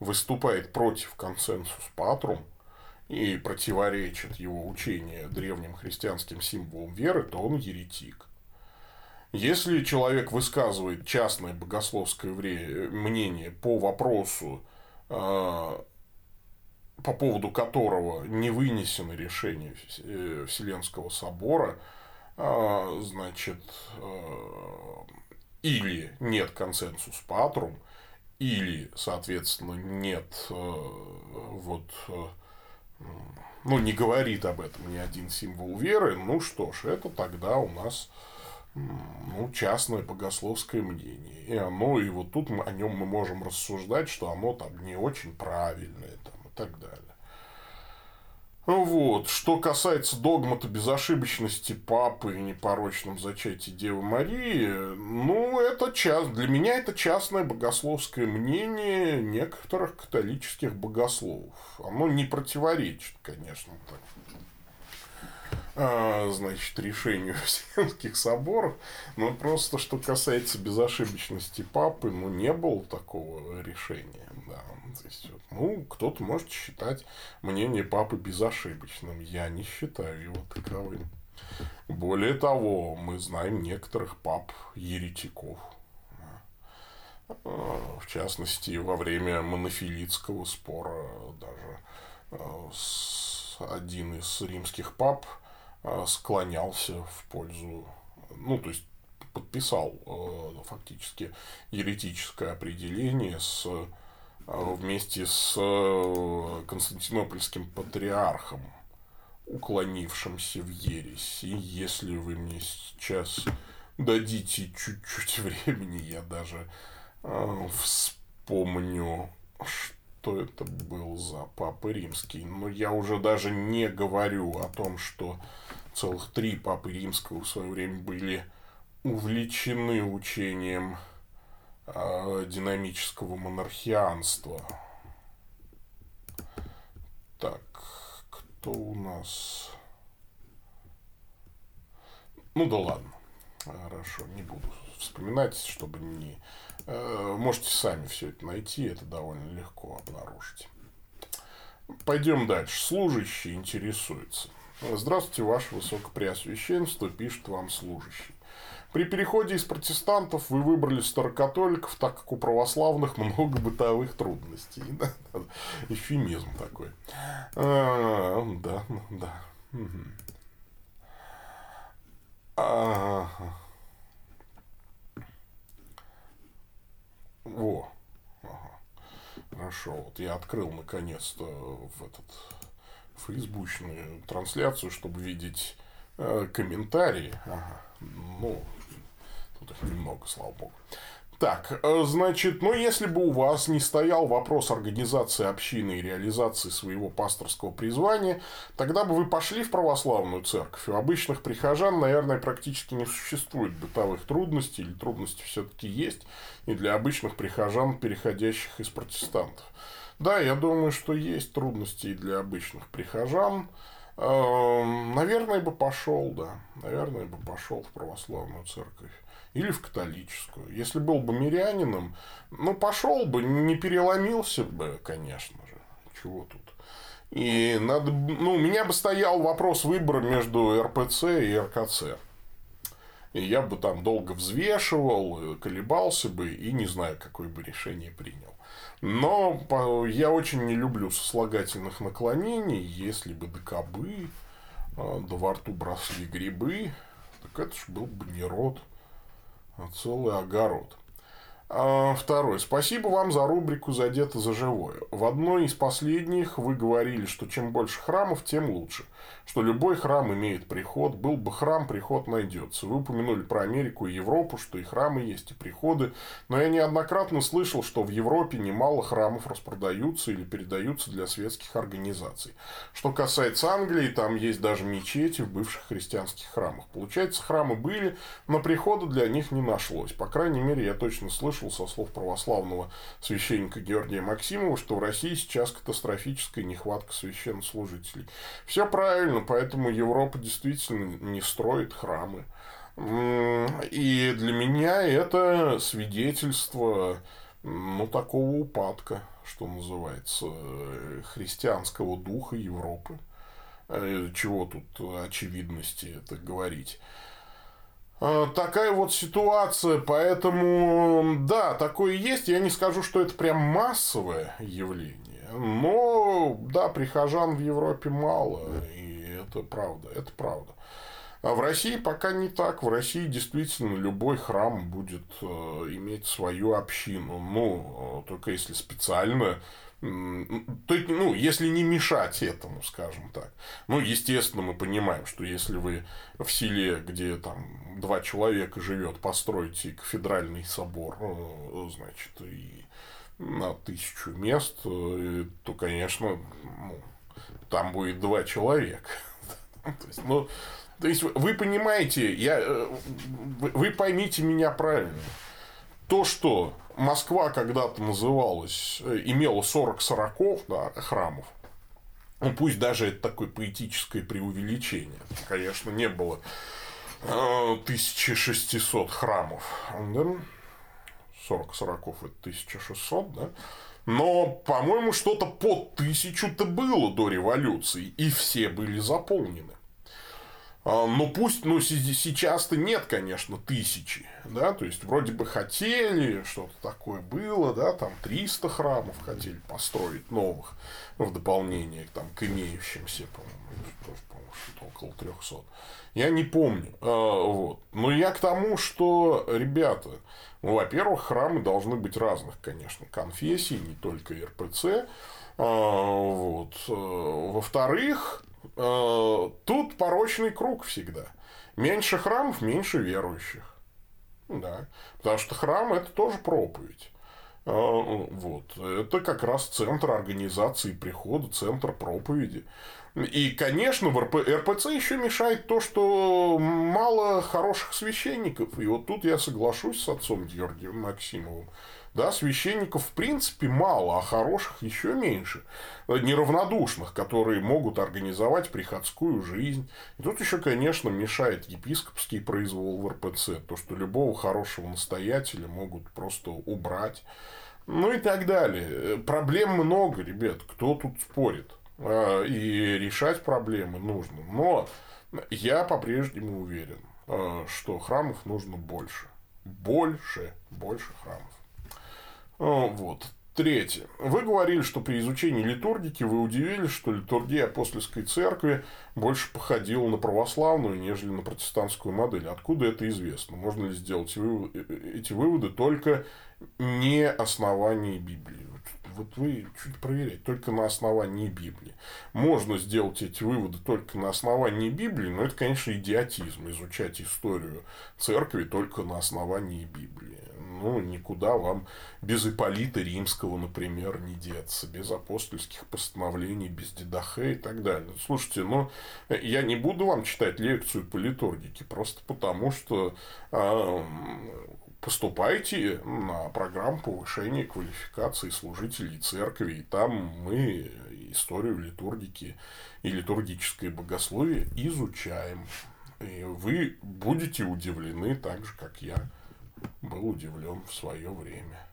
выступает против консенсус патрум и противоречит его учению древним христианским символам веры, то он еретик. Если человек высказывает частное богословское мнение по вопросу э, по поводу которого не вынесено решение э, Вселенского собора, а, значит, э, или нет консенсус патрум, или, соответственно, нет э, вот ну, не говорит об этом ни один символ веры, ну что ж, это тогда у нас ну, частное богословское мнение. И оно, и вот тут мы, о нем мы можем рассуждать, что оно там не очень правильное, там, так далее. Вот. Что касается догмата безошибочности папы и непорочном зачатии Девы Марии, ну, это част... для меня это частное богословское мнение некоторых католических богословов. Оно не противоречит, конечно, так а, значит, решению Вселенских соборов. Но просто, что касается безошибочности папы, ну, не было такого решения. Да. То есть, ну, кто-то может считать мнение папы безошибочным. Я не считаю его таковым. Более того, мы знаем некоторых пап еретиков. А, в частности, во время монофилитского спора даже а, один из римских пап – Э, склонялся в пользу, ну, то есть подписал фактически еретическое определение с, вместе с Константинопольским патриархом, уклонившимся в ересь. И если вы мне сейчас дадите чуть-чуть времени, я даже вспомню, что это был за папа римский. Но я уже даже не говорю о том, что целых три папы римского в свое время были увлечены учением э, динамического монархианства. Так, кто у нас? Ну да ладно. Хорошо, не буду вспоминать, чтобы не Э, можете сами все это найти, это довольно легко обнаружить. Пойдем дальше. Служащий интересуется. Здравствуйте, Ваше Высокопреосвященство, пишет вам служащий. При переходе из протестантов вы выбрали старокатоликов, так как у православных много бытовых трудностей. Эфемизм такой. А, да, да. Во. Хорошо. Вот я открыл наконец-то в этот фейсбучную трансляцию, чтобы видеть э, комментарии. Ага. Ну, их немного, слава богу. Так, э, значит, ну, если бы у вас не стоял вопрос организации общины и реализации своего пасторского призвания, тогда бы вы пошли в православную церковь. У обычных прихожан, наверное, практически не существует бытовых трудностей, или трудности все-таки есть, и для обычных прихожан, переходящих из протестантов. Да, я думаю, что есть трудности и для обычных прихожан. Эм, наверное, бы пошел, да. Наверное, бы пошел в православную церковь или в католическую. Если был бы мирянином, ну, пошел бы, не переломился бы, конечно же. Чего тут? И надо, ну, у меня бы стоял вопрос выбора между РПЦ и РКЦ. И я бы там долго взвешивал, колебался бы и не знаю, какое бы решение принял. Но я очень не люблю сослагательных наклонений. Если бы до кобы, а, до во рту бросли грибы, так это ж был бы не род целый огород. А, второе. Спасибо вам за рубрику «Задето за живое». В одной из последних вы говорили, что чем больше храмов, тем лучше. Что любой храм имеет приход. Был бы храм, приход найдется. Вы упомянули про Америку и Европу, что и храмы есть, и приходы. Но я неоднократно слышал, что в Европе немало храмов распродаются или передаются для светских организаций. Что касается Англии, там есть даже мечети в бывших христианских храмах. Получается, храмы были, но прихода для них не нашлось. По крайней мере, я точно слышал, слышал со слов православного священника Георгия Максимова, что в России сейчас катастрофическая нехватка священнослужителей. Все правильно, поэтому Европа действительно не строит храмы. И для меня это свидетельство ну, такого упадка, что называется, христианского духа Европы. Э, чего тут очевидности это говорить. А, такая вот ситуация, поэтому, да, такое есть. Я не скажу, что это прям массовое явление, но, да, прихожан в Европе мало, и это правда, это правда. А в России пока не так. В России действительно любой храм будет э, иметь свою общину. Ну, э, только если специально ну, если не мешать этому, скажем так. Ну, естественно, мы понимаем, что если вы в селе, где там два человека живет, построите кафедральный собор, э, значит, и на тысячу мест, э, то, конечно, ну, там будет два человека. То есть, ну, то есть, вы понимаете, я, э, вы поймите меня правильно. То, что Москва когда-то называлась, э, имела 40 сороков да, храмов. Ну, пусть даже это такое поэтическое преувеличение. Конечно, не было 1600 э, храмов. Да? 40 сороков это 1600, да? Но, по-моему, что-то под тысячу-то было до революции, и все были заполнены. А, ну, пусть, ну, сейчас-то нет, конечно, тысячи, да, то есть, вроде бы хотели, что-то такое было, да, там 300 храмов хотели построить новых в дополнение там, к имеющимся, по-моему, по-моему что-то около 300. Я не помню, а, вот. Но я к тому, что, ребята, ну, во-первых, храмы должны быть разных, конечно, конфессий, не только РПЦ, а, вот. Во-вторых, Э, тут порочный круг всегда. Меньше храмов, меньше верующих. Да. Потому что храм это тоже проповедь. Э, вот. Это как раз центр организации прихода, центр проповеди. И, конечно, в РП, РПЦ еще мешает то, что мало хороших священников. И вот тут я соглашусь с отцом Георгием Максимовым. Да, священников в принципе мало, а хороших еще меньше. Неравнодушных, которые могут организовать приходскую жизнь. И тут еще, конечно, мешает епископский произвол в РПЦ. То, что любого хорошего настоятеля могут просто убрать. Ну и так далее. Проблем много, ребят. Кто тут спорит? А, и решать проблемы нужно. Но я по-прежнему уверен, что храмов нужно больше. Больше, больше храмов. А, вот. Третье. Вы говорили, что при изучении литургики вы удивились, что литургия апостольской церкви больше походила на православную, нежели на протестантскую модель. Откуда это известно? Можно ли сделать эти выводы только не основании Библии? Вот вы чуть проверяете, только на основании Библии. Можно сделать эти выводы только на основании Библии, но это, конечно, идиотизм, изучать историю церкви только на основании Библии ну, никуда вам без Иполита Римского, например, не деться, без апостольских постановлений, без Дедахе и так далее. Слушайте, ну, я не буду вам читать лекцию по литургике, просто потому что э, поступайте на программу повышения квалификации служителей церкви, и там мы историю литургики и литургическое богословие изучаем. И вы будете удивлены так же, как я был удивлен в свое время.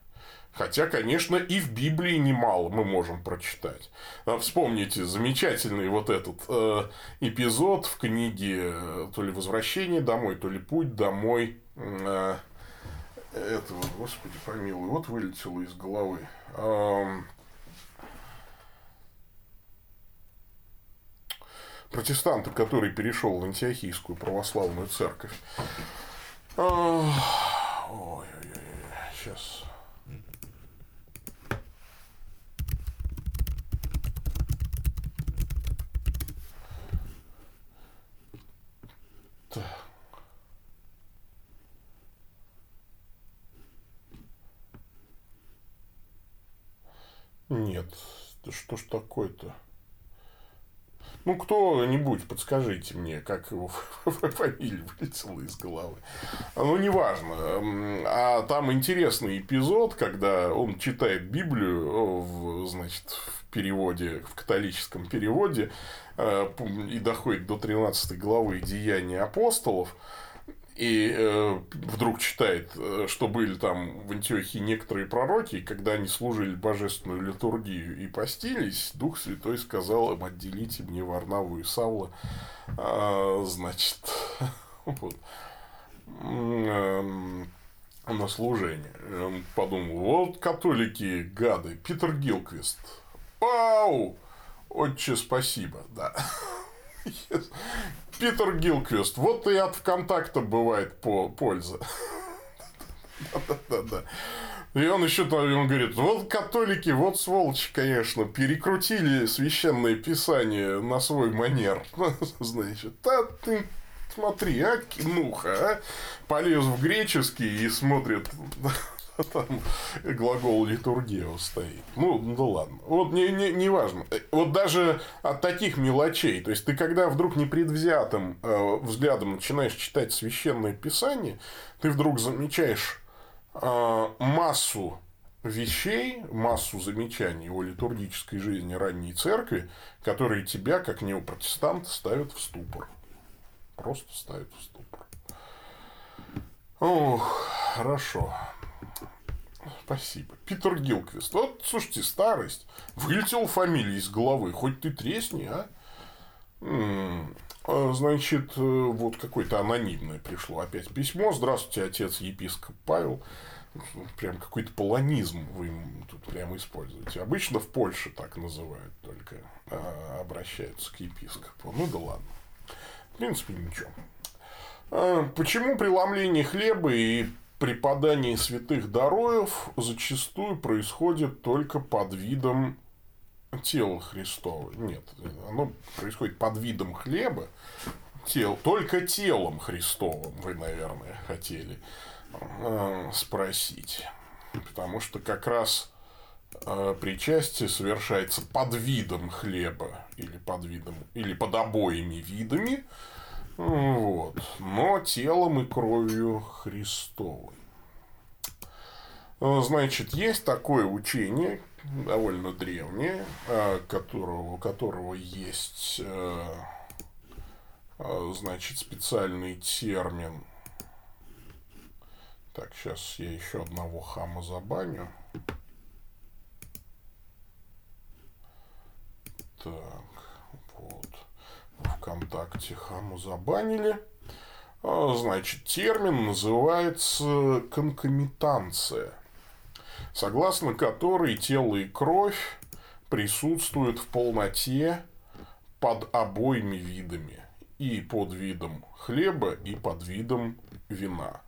Хотя, конечно, и в Библии немало мы можем прочитать. А вспомните замечательный вот этот э, эпизод в книге э, то ли «Возвращение домой», то ли «Путь домой». Э, этого, господи помилуй, вот вылетело из головы. Э, протестанта, который перешел в антиохийскую православную церковь. Ой, сейчас. Нет, да что ж такое-то? Ну, кто-нибудь, подскажите мне, как его фамилия вылетела из головы. Ну, неважно. А там интересный эпизод, когда он читает Библию, в, значит, в переводе, в католическом переводе, э, и доходит до 13 главы Деяния апостолов и э, вдруг читает, э, что были там в Антиохии некоторые пророки, когда они служили божественную литургию и постились, Дух Святой сказал им, отделите мне Варнаву и Савла, а, значит, вот, эм, на служение. Он подумал, вот католики гады, Питер Гилквист. Вау! Отче, спасибо, да. Питер Гилквист. Вот и от ВКонтакта бывает по польза. Да-да-да. И он еще там, он говорит, вот католики, вот сволочи, конечно, перекрутили священное писание на свой манер. Значит, да ты смотри, а, кинуха, а? Полез в греческий и смотрит там глагол литургия стоит. Ну, ну ладно. Вот не, не, не важно. Вот даже от таких мелочей, то есть ты когда вдруг непредвзятым э, взглядом начинаешь читать священное писание, ты вдруг замечаешь э, массу вещей, массу замечаний о литургической жизни ранней церкви, которые тебя, как неопротестанта, ставят в ступор. Просто ставят в ступор. Ох, хорошо. Спасибо. Питер Гилквист. Вот, слушайте, старость. Вылетел фамилия из головы. Хоть ты тресни, а? а значит, э, вот какое-то анонимное пришло опять письмо. Здравствуйте, отец епископ Павел. Прям какой-то полонизм вы тут прямо используете. Обычно в Польше так называют, только а, обращаются к епископу. Ну да ладно. В принципе, ничего. А, почему преломление хлеба и преподание святых дароев зачастую происходит только под видом тела Христова. Нет, оно происходит под видом хлеба, тел, только телом Христовым, вы, наверное, хотели э, спросить. Потому что как раз э, причастие совершается под видом хлеба или под видом или под обоими видами вот. Но телом и кровью Христовой. Э, значит, есть такое учение, довольно древнее, э, которого, у которого есть э, значит, специальный термин. Так, сейчас я еще одного хама забаню. Так. ВКонтакте Хаму забанили. А, значит, термин называется конкомитанция, согласно которой тело и кровь присутствуют в полноте под обоими видами. И под видом хлеба, и под видом вина.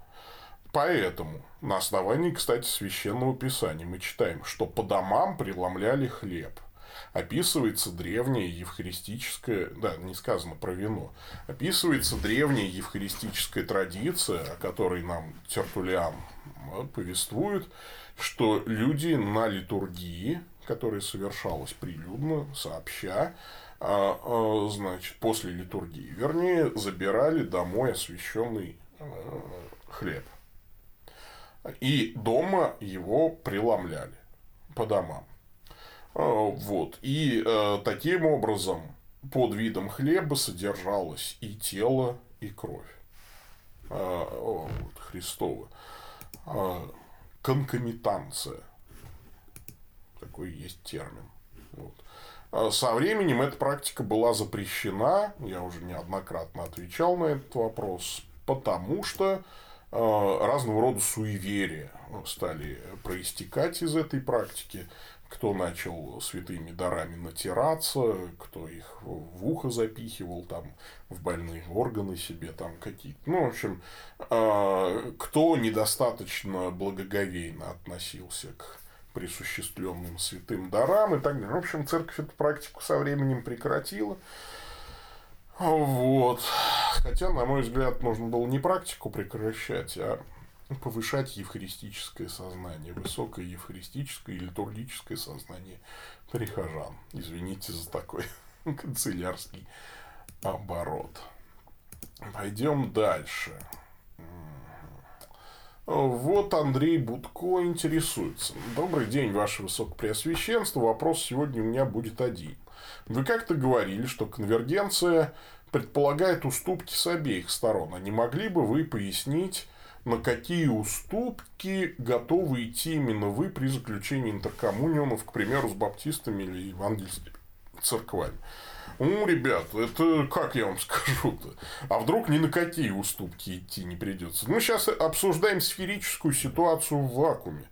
Поэтому на основании, кстати, священного писания мы читаем, что по домам преломляли хлеб – описывается древняя евхаристическая, да, не сказано про вино, описывается древняя евхаристическая традиция, о которой нам Тертулиан повествует, что люди на литургии, которая совершалась прилюдно, сообща, а, а, значит, после литургии, вернее, забирали домой освященный а, хлеб. И дома его преломляли по домам. А, вот. И э, таким образом под видом хлеба содержалось и тело, и кровь э, вот, Христова. Э, конкомитанция. Такой есть термин. Вот. Со временем эта практика была запрещена, я уже неоднократно отвечал на этот вопрос, потому что разного рода суеверия стали проистекать из этой практики, кто начал святыми дарами натираться, кто их в ухо запихивал, там, в больные органы себе, там, какие-то. Ну, в общем, а, кто недостаточно благоговейно относился к присуществленным святым дарам и так далее. В общем, церковь эту практику со временем прекратила. Вот. Хотя, на мой взгляд, нужно было не практику прекращать, а повышать евхаристическое сознание, высокое евхаристическое и литургическое сознание прихожан. Извините за такой канцелярский оборот. Пойдем дальше. Вот Андрей Будко интересуется. Добрый день, Ваше Высокопреосвященство. Вопрос сегодня у меня будет один. Вы как-то говорили, что конвергенция предполагает уступки с обеих сторон. А не могли бы вы пояснить, на какие уступки готовы идти именно вы при заключении интеркоммунионов, к примеру, с баптистами или евангельскими церквами? Ну, ребят, это как я вам скажу-то? А вдруг ни на какие уступки идти не придется? Ну, сейчас обсуждаем сферическую ситуацию в вакууме.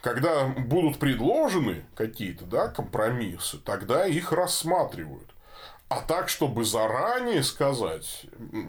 Когда будут предложены какие-то да, компромиссы, тогда их рассматривают. А так, чтобы заранее сказать,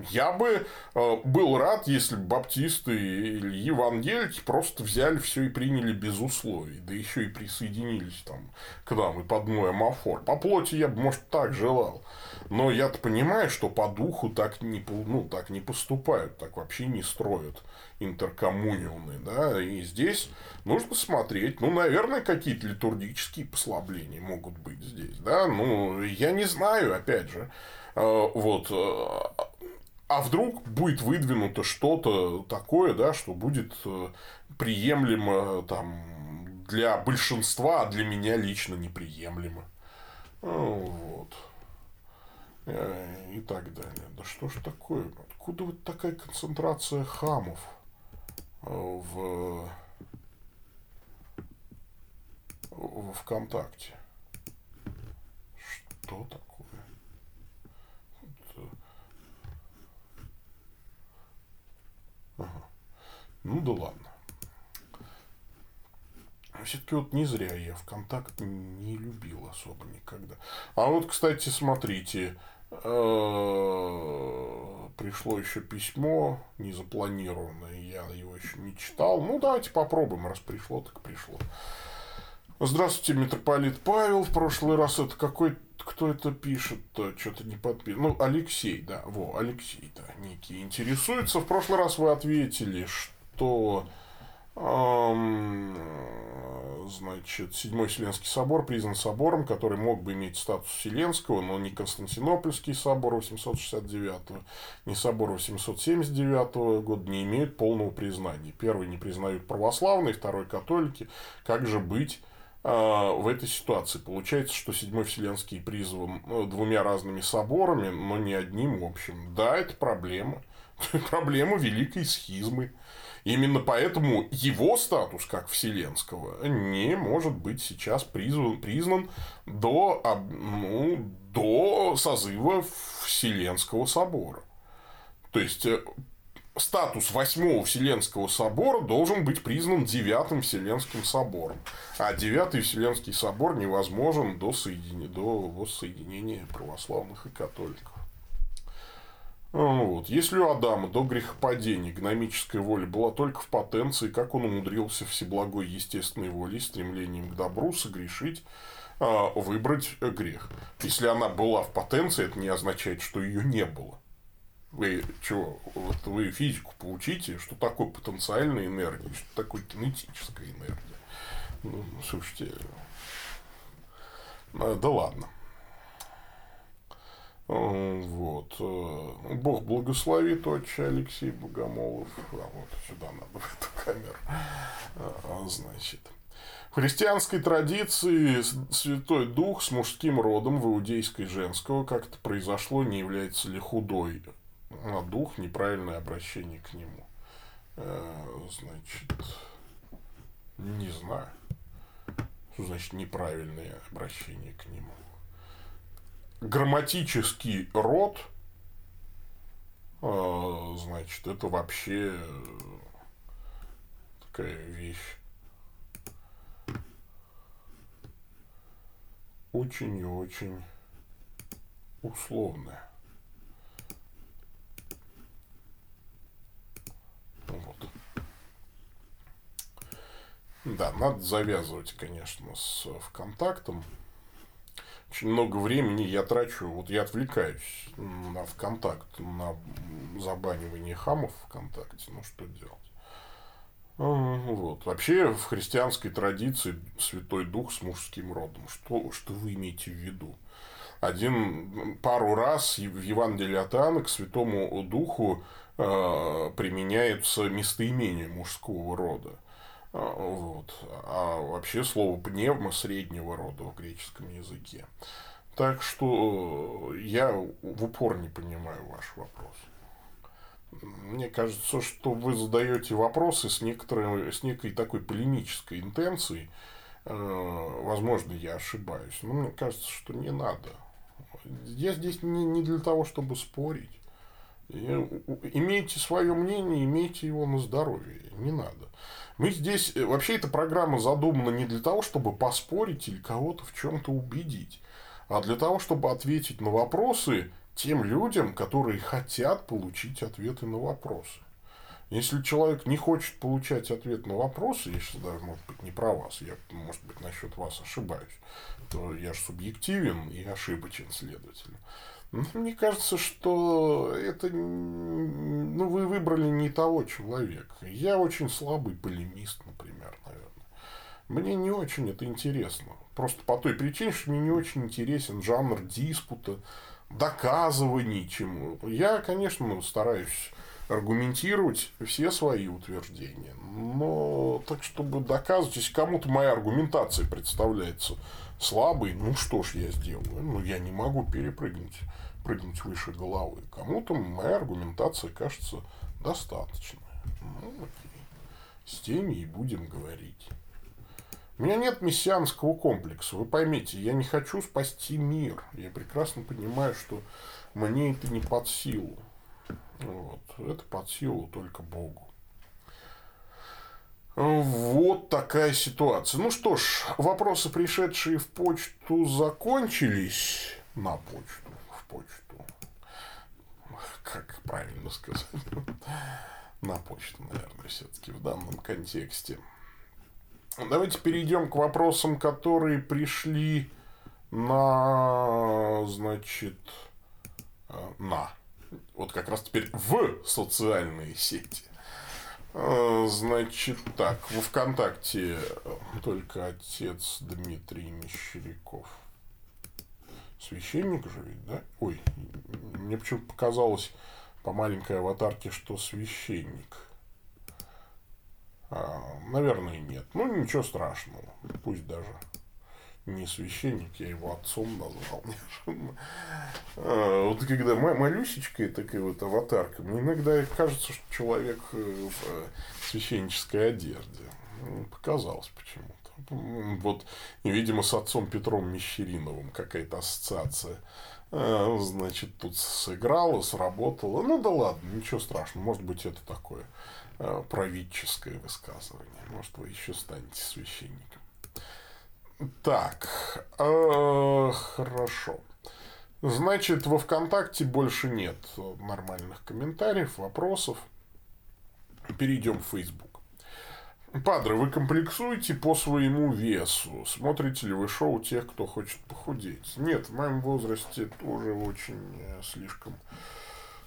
я бы э, был рад, если бы баптисты или евангелики просто взяли все и приняли без условий, да еще и присоединились там к нам и под мой амофор. По плоти я бы, может, так желал. Но я-то понимаю, что по духу так не, ну, так не поступают, так вообще не строят интеркоммуниумы, да, и здесь нужно смотреть, ну, наверное, какие-то литургические послабления могут быть здесь, да, ну, я не знаю, опять же, э, вот, э, а вдруг будет выдвинуто что-то такое, да, что будет э, приемлемо там для большинства, а для меня лично неприемлемо. Вот. И так далее. Да что ж такое? Откуда вот такая концентрация хамов? в, в ВКонтакте. Что такое? Это... Ага. Ну да ладно. Все-таки вот не зря я ВКонтакт не любил особо никогда. А вот, кстати, смотрите, Э, пришло еще письмо незапланированное, я его еще не читал. Ну, давайте попробуем, раз пришло, так пришло. Здравствуйте, митрополит Павел. В прошлый раз это какой кто это пишет-то, что-то не подписано. Ну, Алексей, да, во, Алексей, да, некий интересуется. В прошлый раз вы ответили, что значит, Седьмой Вселенский собор признан собором, который мог бы иметь статус Вселенского, но ни Константинопольский собор 869, ни собор 879 года не имеют полного признания. Первый не признают православные, второй католики. Как же быть а, в этой ситуации? Получается, что Седьмой Вселенский призван ну, двумя разными соборами, но не одним общим. Да, это проблема. Проблема великой схизмы. Именно поэтому его статус как вселенского не может быть сейчас призван, признан до, ну, до созыва Вселенского собора. То есть э, статус восьмого Вселенского собора должен быть признан девятым Вселенским собором. А девятый Вселенский собор невозможен до, соединения, до воссоединения православных и католиков. Вот. Если у Адама до грехопадения гномическая воля была только в потенции, как он умудрился всеблагой естественной волей, стремлением к добру согрешить, а, выбрать грех. Если она была в потенции, это не означает, что ее не было. Вы чего? Вот вы физику получите, что такое потенциальная энергия, что такое кинетическая энергия. Ну, слушайте, э, да ладно. Э, вот. Э, Бог благословит отче Алексей Богомолов. А вот сюда надо, в эту камеру. А, значит. В христианской традиции Святой Дух с мужским родом в иудейской женского как-то произошло, не является ли худой, а дух неправильное обращение к нему. Э, значит, не знаю. Что значит неправильное обращение к нему? Грамматический род, а, значит, это вообще такая вещь очень и очень условная. Вот. Да, надо завязывать, конечно, с ВКонтактом. Очень много времени я трачу, вот я отвлекаюсь на ВКонтакт, на забанивание хамов ВКонтакте, ну что делать. Вот. Вообще в христианской традиции Святой Дух с мужским родом. Что, что вы имеете в виду? Один пару раз в Евангелии от Иоанна к Святому Духу э, применяются местоимения мужского рода. А, вот. А вообще слово пневма среднего рода в греческом языке. Так что я в упор не понимаю ваш вопрос. Мне кажется, что вы задаете вопросы с, некоторой, с некой такой полемической интенцией. Э, возможно, я ошибаюсь, но мне кажется, что не надо. Я здесь не, не для того, чтобы спорить. Имейте свое мнение, имейте его на здоровье. Не надо. Мы здесь, э, вообще эта программа задумана не для того, чтобы поспорить или кого-то в чем-то убедить, а для того, чтобы ответить на вопросы тем людям, которые хотят получить ответы на вопросы. Если человек не хочет получать ответ на вопросы, я сейчас даже, может быть, не про вас, я, может быть, насчет вас ошибаюсь, то я же субъективен и ошибочен, следовательно. Мне кажется, что это, ну, вы выбрали не того человека. Я очень слабый полемист, например, наверное. Мне не очень это интересно. Просто по той причине, что мне не очень интересен жанр диспута, доказываний чему. Я, конечно, стараюсь аргументировать все свои утверждения. Но так, чтобы доказывать, если кому-то моя аргументация представляется слабой, ну что ж я сделаю? Ну, я не могу перепрыгнуть прыгнуть выше головы. Кому-то моя аргументация кажется достаточной. Ну, окей. С теми и будем говорить. У меня нет мессианского комплекса. Вы поймите, я не хочу спасти мир. Я прекрасно понимаю, что мне это не под силу. Вот. Это под силу только Богу. Вот такая ситуация. Ну что ж, вопросы, пришедшие в почту, закончились на почту. Почту. Как правильно сказать? На почту, наверное, все-таки в данном контексте. Давайте перейдем к вопросам, которые пришли на, значит, э, на, вот как раз теперь в социальные сети. Э, значит, так, во ВКонтакте э, только отец Дмитрий Мещеряков. Священник же ведь, да? Ой, мне почему-то показалось по маленькой аватарке, что священник. А, наверное, нет. Ну, ничего страшного. Пусть даже не священник, я его отцом назвал. А, вот когда малюсечка такая вот аватарка, мне иногда кажется, что человек э, в э, священнической одежде. Ну, показалось почему-то. Вот, видимо, с отцом Петром Мещериновым какая-то ассоциация. А, значит, тут сыграла, сработала. Ну да ладно, ничего страшного. Может быть, это такое Э, правительское высказывание. Может, вы еще станете священником. Так, э, хорошо. Значит, во ВКонтакте больше нет нормальных комментариев, вопросов. Перейдем в Facebook. Падре, вы комплексуете по своему весу? Смотрите ли вы шоу тех, кто хочет похудеть? Нет, в моем возрасте тоже очень э, слишком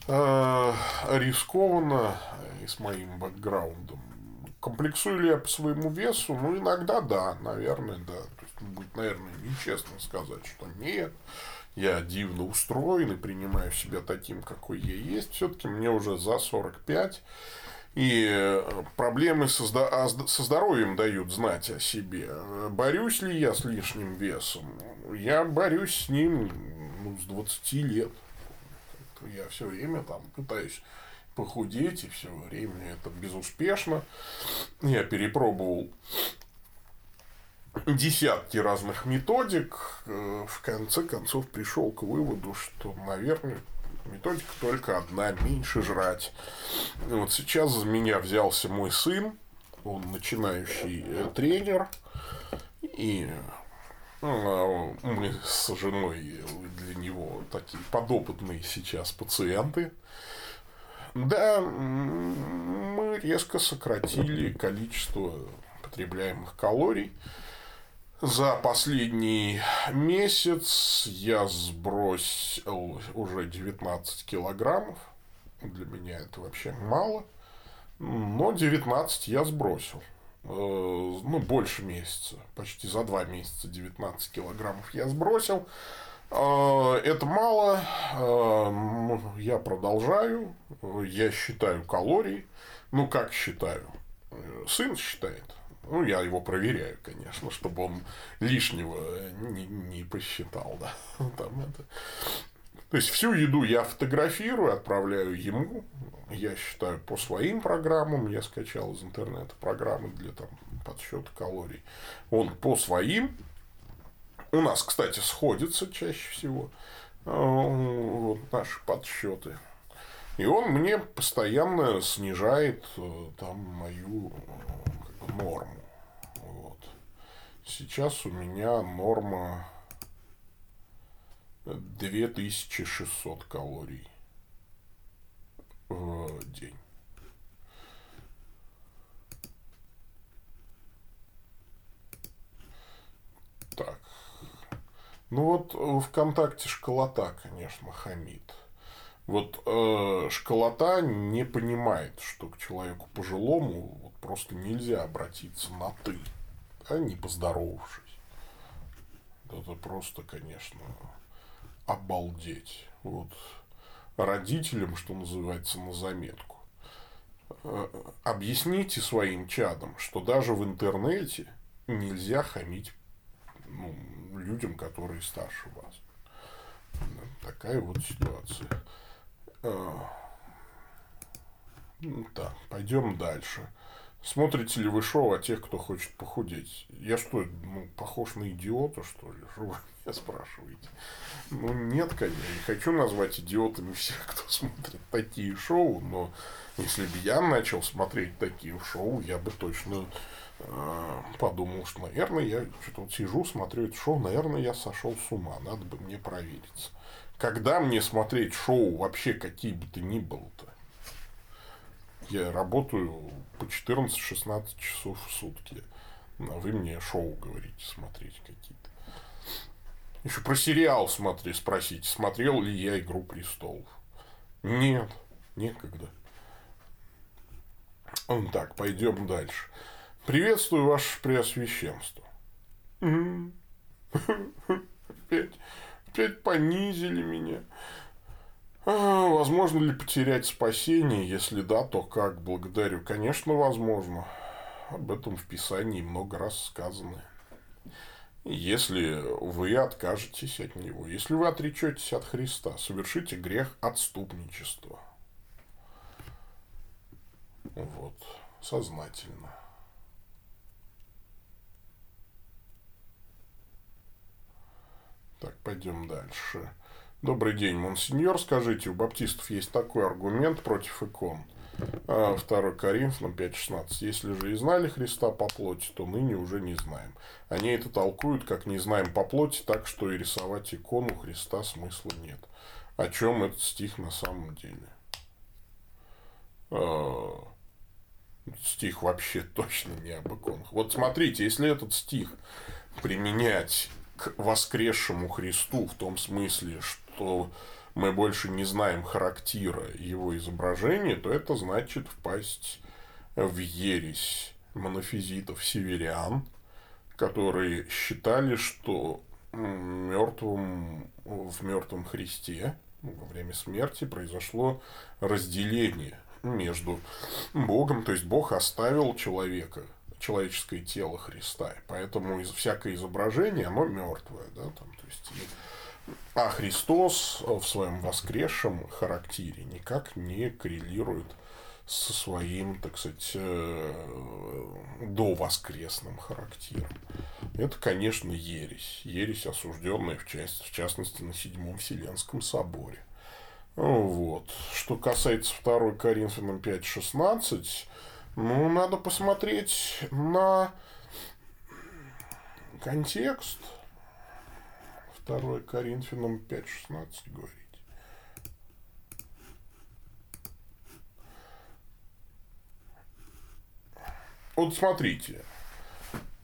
э, рискованно и с моим бэкграундом. Комплексую ли я по своему весу? Ну, иногда да, наверное, да. То есть, будет, наверное, нечестно сказать, что нет, я дивно устроен и принимаю себя таким, какой я есть. Все-таки мне уже за 45. И э, проблемы со, со здоровьем дают знать о себе. Борюсь ли я с лишним весом? Я борюсь с ним ну, с 20 лет я все время там пытаюсь похудеть, и все время это безуспешно. Я перепробовал десятки разных методик, э, в конце концов пришел к выводу, что, наверное, методика только одна – меньше жрать. Вот сейчас за меня взялся мой сын, он начинающий э, тренер, и А, мы с женой для него такие подопытные сейчас пациенты. Да, мы резко сократили количество потребляемых калорий. За последний месяц я сбросил уже 19 килограммов. Для меня это вообще мало. Но 19 я сбросил. Э, ну, больше месяца. Почти за два месяца 19 килограммов я сбросил. Э, это мало. Э, я продолжаю. Я считаю калории. Ну, как считаю? Сын считает. Ну, я его проверяю, конечно, чтобы он лишнего не, не посчитал, да. Там это. То есть всю еду я фотографирую, отправляю ему. Я считаю по своим программам. Я скачал из интернета программы для там, подсчета калорий. Он по своим. У нас, кстати, сходится чаще всего э, вот, наши подсчеты. И он мне постоянно снижает э, там мою как бы, норму. Сейчас у меня норма 2600 калорий в день. Так. Ну вот в ВКонтакте школота, конечно, хамит. Вот э, школота не понимает, что к человеку пожилому вот просто нельзя обратиться на ты, а не поздоровавшись. Это просто, конечно, обалдеть. Вот родителям, что называется, на заметку. Э, объясните своим чадам, что даже в интернете нельзя хамить ну, людям, которые старше вас. Такая вот ситуация. Э, ну так, пойдем дальше. Смотрите ли вы шоу о тех, кто хочет похудеть? Я что, ну, похож на идиота, что ли? Что вы меня спрашиваете? Ну, нет, конечно. Не хочу назвать идиотами всех, кто смотрит такие шоу, но если бы я начал смотреть такие шоу, я бы точно э, подумал, что, наверное, я что-то вот сижу, смотрю это шоу, наверное, я сошел с ума, надо бы мне провериться. Когда мне смотреть шоу вообще какие бы то ни было-то? Я работаю по 14-16 часов в сутки. А вы мне шоу говорите смотреть какие-то. Еще про сериал смотри, спросите, смотрел ли я «Игру престолов». Нет, некогда. Так, пойдем дальше. Приветствую ваше преосвященство. Опять, опять понизили меня. А, возможно ли потерять спасение? Если да, то как? Благодарю. Конечно, возможно. Об этом в Писании много раз сказано. Если вы откажетесь от Него, если вы отречетесь от Христа, совершите грех отступничества. Вот, сознательно. Так, пойдем дальше. Добрый день, монсеньор. Скажите, у баптистов есть такой аргумент против икон. 2 а, Коринфянам 5.16. Если же и знали Христа по плоти, то ныне уже не знаем. Они это толкуют, как не знаем по плоти, так что и рисовать икону Христа смысла нет. О чем этот стих на самом деле? А, стих вообще точно не об иконах. Вот смотрите, если этот стих применять к воскресшему Христу в том смысле, что мы больше не знаем характера его изображения, то это значит впасть в ересь монофизитов северян, которые считали, что мертвым, в мертвом Христе во время смерти произошло разделение между Богом, то есть Бог оставил человека, человеческое тело Христа, поэтому всякое изображение, оно мертвое, да, там, то есть а Христос в своем воскресшем характере никак не коррелирует со своим, так сказать, э, довоскресным характером. Это, конечно, ересь. Ересь, осужденная в, части, в частности на Седьмом Вселенском соборе. Вот. Что касается 2 Коринфянам 5.16, ну, надо посмотреть на контекст – 2 Коринфянам 5.16 говорить. Вот смотрите.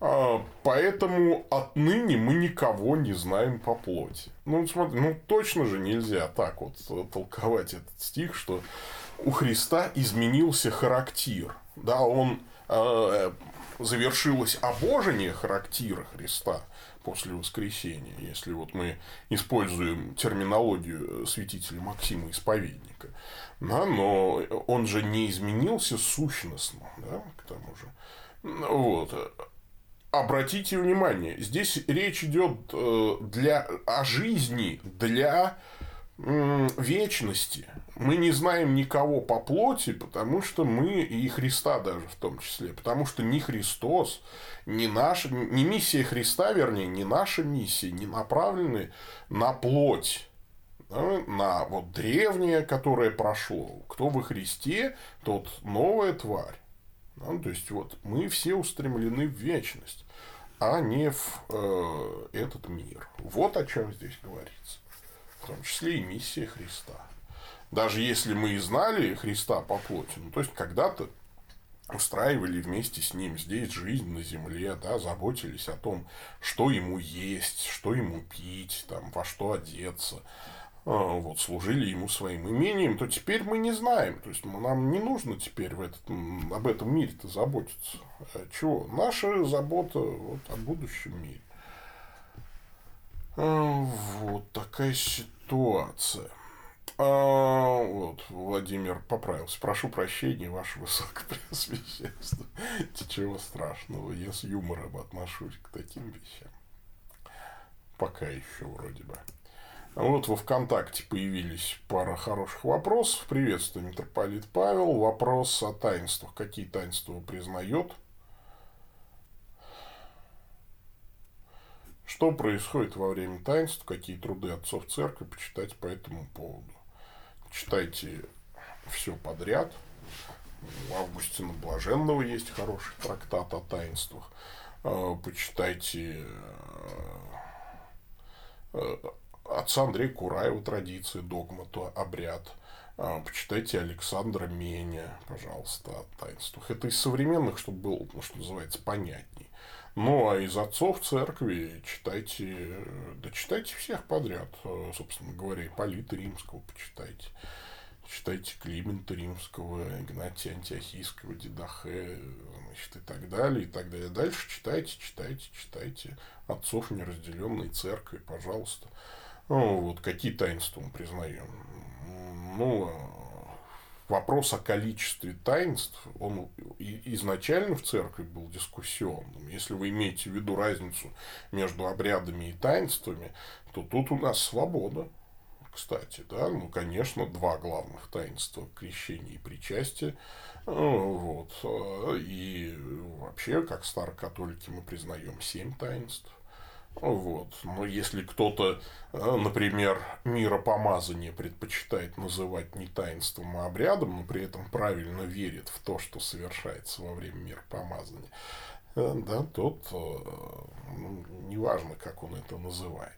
А, поэтому отныне мы никого не знаем по плоти. Ну, смотри, ну точно же нельзя так вот толковать этот стих, что у Христа изменился характер. Да, он э, завершилось обожение характера Христа после воскресения, если вот мы используем терминологию святителя Максима Исповедника. Да, но он же не изменился сущностно, да, к тому же. Вот. Обратите внимание, здесь речь идет э, для, о жизни, для вечности. Мы не знаем никого по плоти, потому что мы, и Христа даже в том числе, потому что ни Христос, ни наша, ни миссия Христа, вернее, не наша миссия, не направлены на плоть, да, на вот древнее, которое прошло. Кто во Христе, тот новая тварь. Да, то есть, вот мы все устремлены в вечность, а не в э, этот мир. Вот о чем здесь говорится в том числе и миссия Христа. Даже если мы и знали Христа по плоти, ну, то есть, когда-то устраивали вместе с ним здесь жизнь на земле, да, заботились о том, что ему есть, что ему пить, там, во что одеться, а, вот, служили ему своим имением, то теперь мы не знаем. То есть, нам не нужно теперь в этот, об этом мире-то заботиться. А чего? Наша забота вот, о будущем мире. А, вот такая ситуация. А, вот, Владимир поправился. Прошу прощения, ваше высокопреосвященство. Ничего страшного. Я с юмором отношусь к таким вещам. Пока еще вроде бы. Вот во ВКонтакте появились пара хороших вопросов. Приветствую, митрополит Павел. Вопрос о таинствах. Какие таинства признает? Что происходит во время таинств, какие труды отцов церкви почитать по этому поводу. Читайте все подряд. У Августина Блаженного есть хороший трактат о таинствах. А, почитайте э, отца Андрея Кураева традиции, догма, то обряд. Почитайте Александра Меня, пожалуйста, о таинствах. Это из современных, чтобы было, ну, что называется, понятней. Ну, а из отцов церкви читайте, да читайте всех подряд, собственно говоря, Полита Римского почитайте. Читайте Климента Римского, Игнатия Антиохийского, Дидахе, значит, и так далее, и так далее. Дальше читайте, читайте, читайте отцов неразделенной церкви, пожалуйста. Ну, вот какие таинства мы признаем. Ну, вопрос о количестве таинств, он изначально в церкви был дискуссионным. Если вы имеете в виду разницу между обрядами и таинствами, то тут у нас свобода. Кстати, да, ну, конечно, два главных таинства – крещение и причастие. Вот. И вообще, как старокатолики, мы признаем семь таинств. Вот. Но если кто-то, э, например, миропомазание предпочитает называть не таинством, а обрядом, но при этом правильно верит в то, что совершается во время миропомазания, э, да, тот, э, ну, неважно, как он это называет.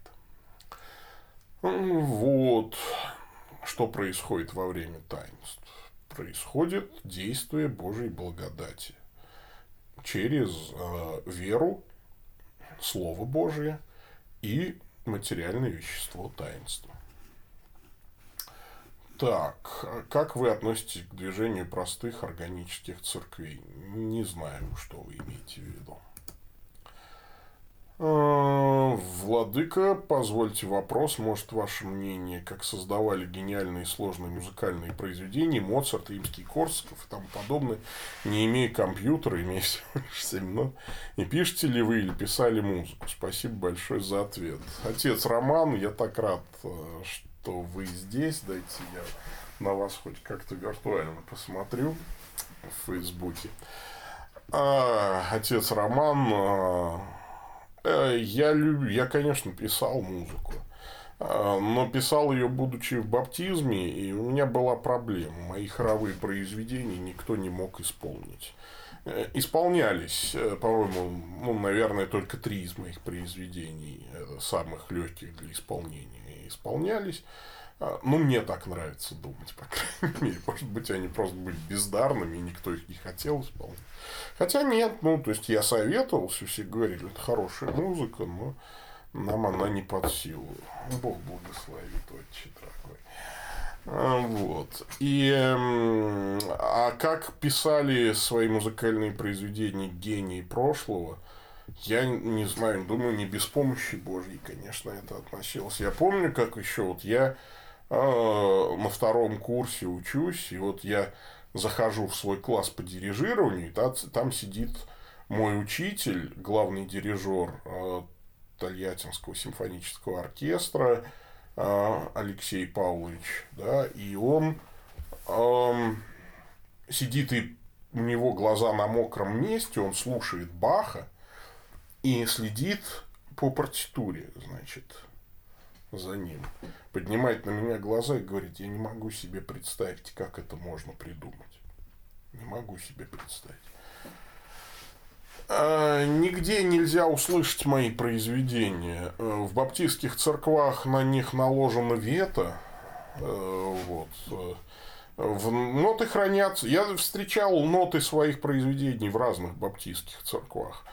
Вот. Что происходит во время таинств? Происходит действие Божьей благодати через э, веру Слово Божие и материальное вещество таинства. Так, как вы относитесь к движению простых органических церквей? Не знаю, что вы имеете в виду. А, Владыка, позвольте вопрос, может, ваше мнение, как создавали гениальные и сложные музыкальные произведения, Моцарт, Римский Корсаков и тому подобное, не имея компьютера, имея всего лишь 7 минут, не пишете ли вы или писали музыку? Спасибо большое за ответ. Отец Роман, я так рад, э, что вы здесь, дайте я на вас хоть как-то виртуально посмотрю в Фейсбуке. А, отец Роман, Э, я, люб... я, конечно, писал музыку. А, но писал ее, будучи в баптизме, и у меня была проблема. Мои хоровые произведения никто не мог исполнить. Э, исполнялись, э, по-моему, ну, наверное, только три из моих произведений, самых легких для исполнения, исполнялись. А, ну, мне так нравится думать, по крайней мере. Может быть, они просто были бездарными, и никто их не хотел исполнять. Хотя нет, ну, то есть, я советовался, все говорили, это хорошая музыка, но нам она не под силу. Бог благословит, отче дорогой. А, вот. И, а как писали свои музыкальные произведения гении прошлого, я не знаю, думаю, не без помощи Божьей, конечно, это относилось. Я помню, как еще вот я на втором курсе учусь, и вот я захожу в свой класс по дирижированию, и там, сидит мой учитель, главный дирижер э, Тольяттинского симфонического оркестра э, Алексей Павлович, да, и он э, сидит и у него глаза на мокром месте, он слушает Баха и следит по партитуре, значит, за ним. Поднимает на меня глаза и говорит, я не могу себе представить, как это можно придумать. Не могу себе представить. А, нигде нельзя услышать мои произведения. Э, в баптистских церквах на них наложено вето. Э, вот. Э, в ноты хранятся. Я встречал ноты своих произведений в разных баптистских церквах.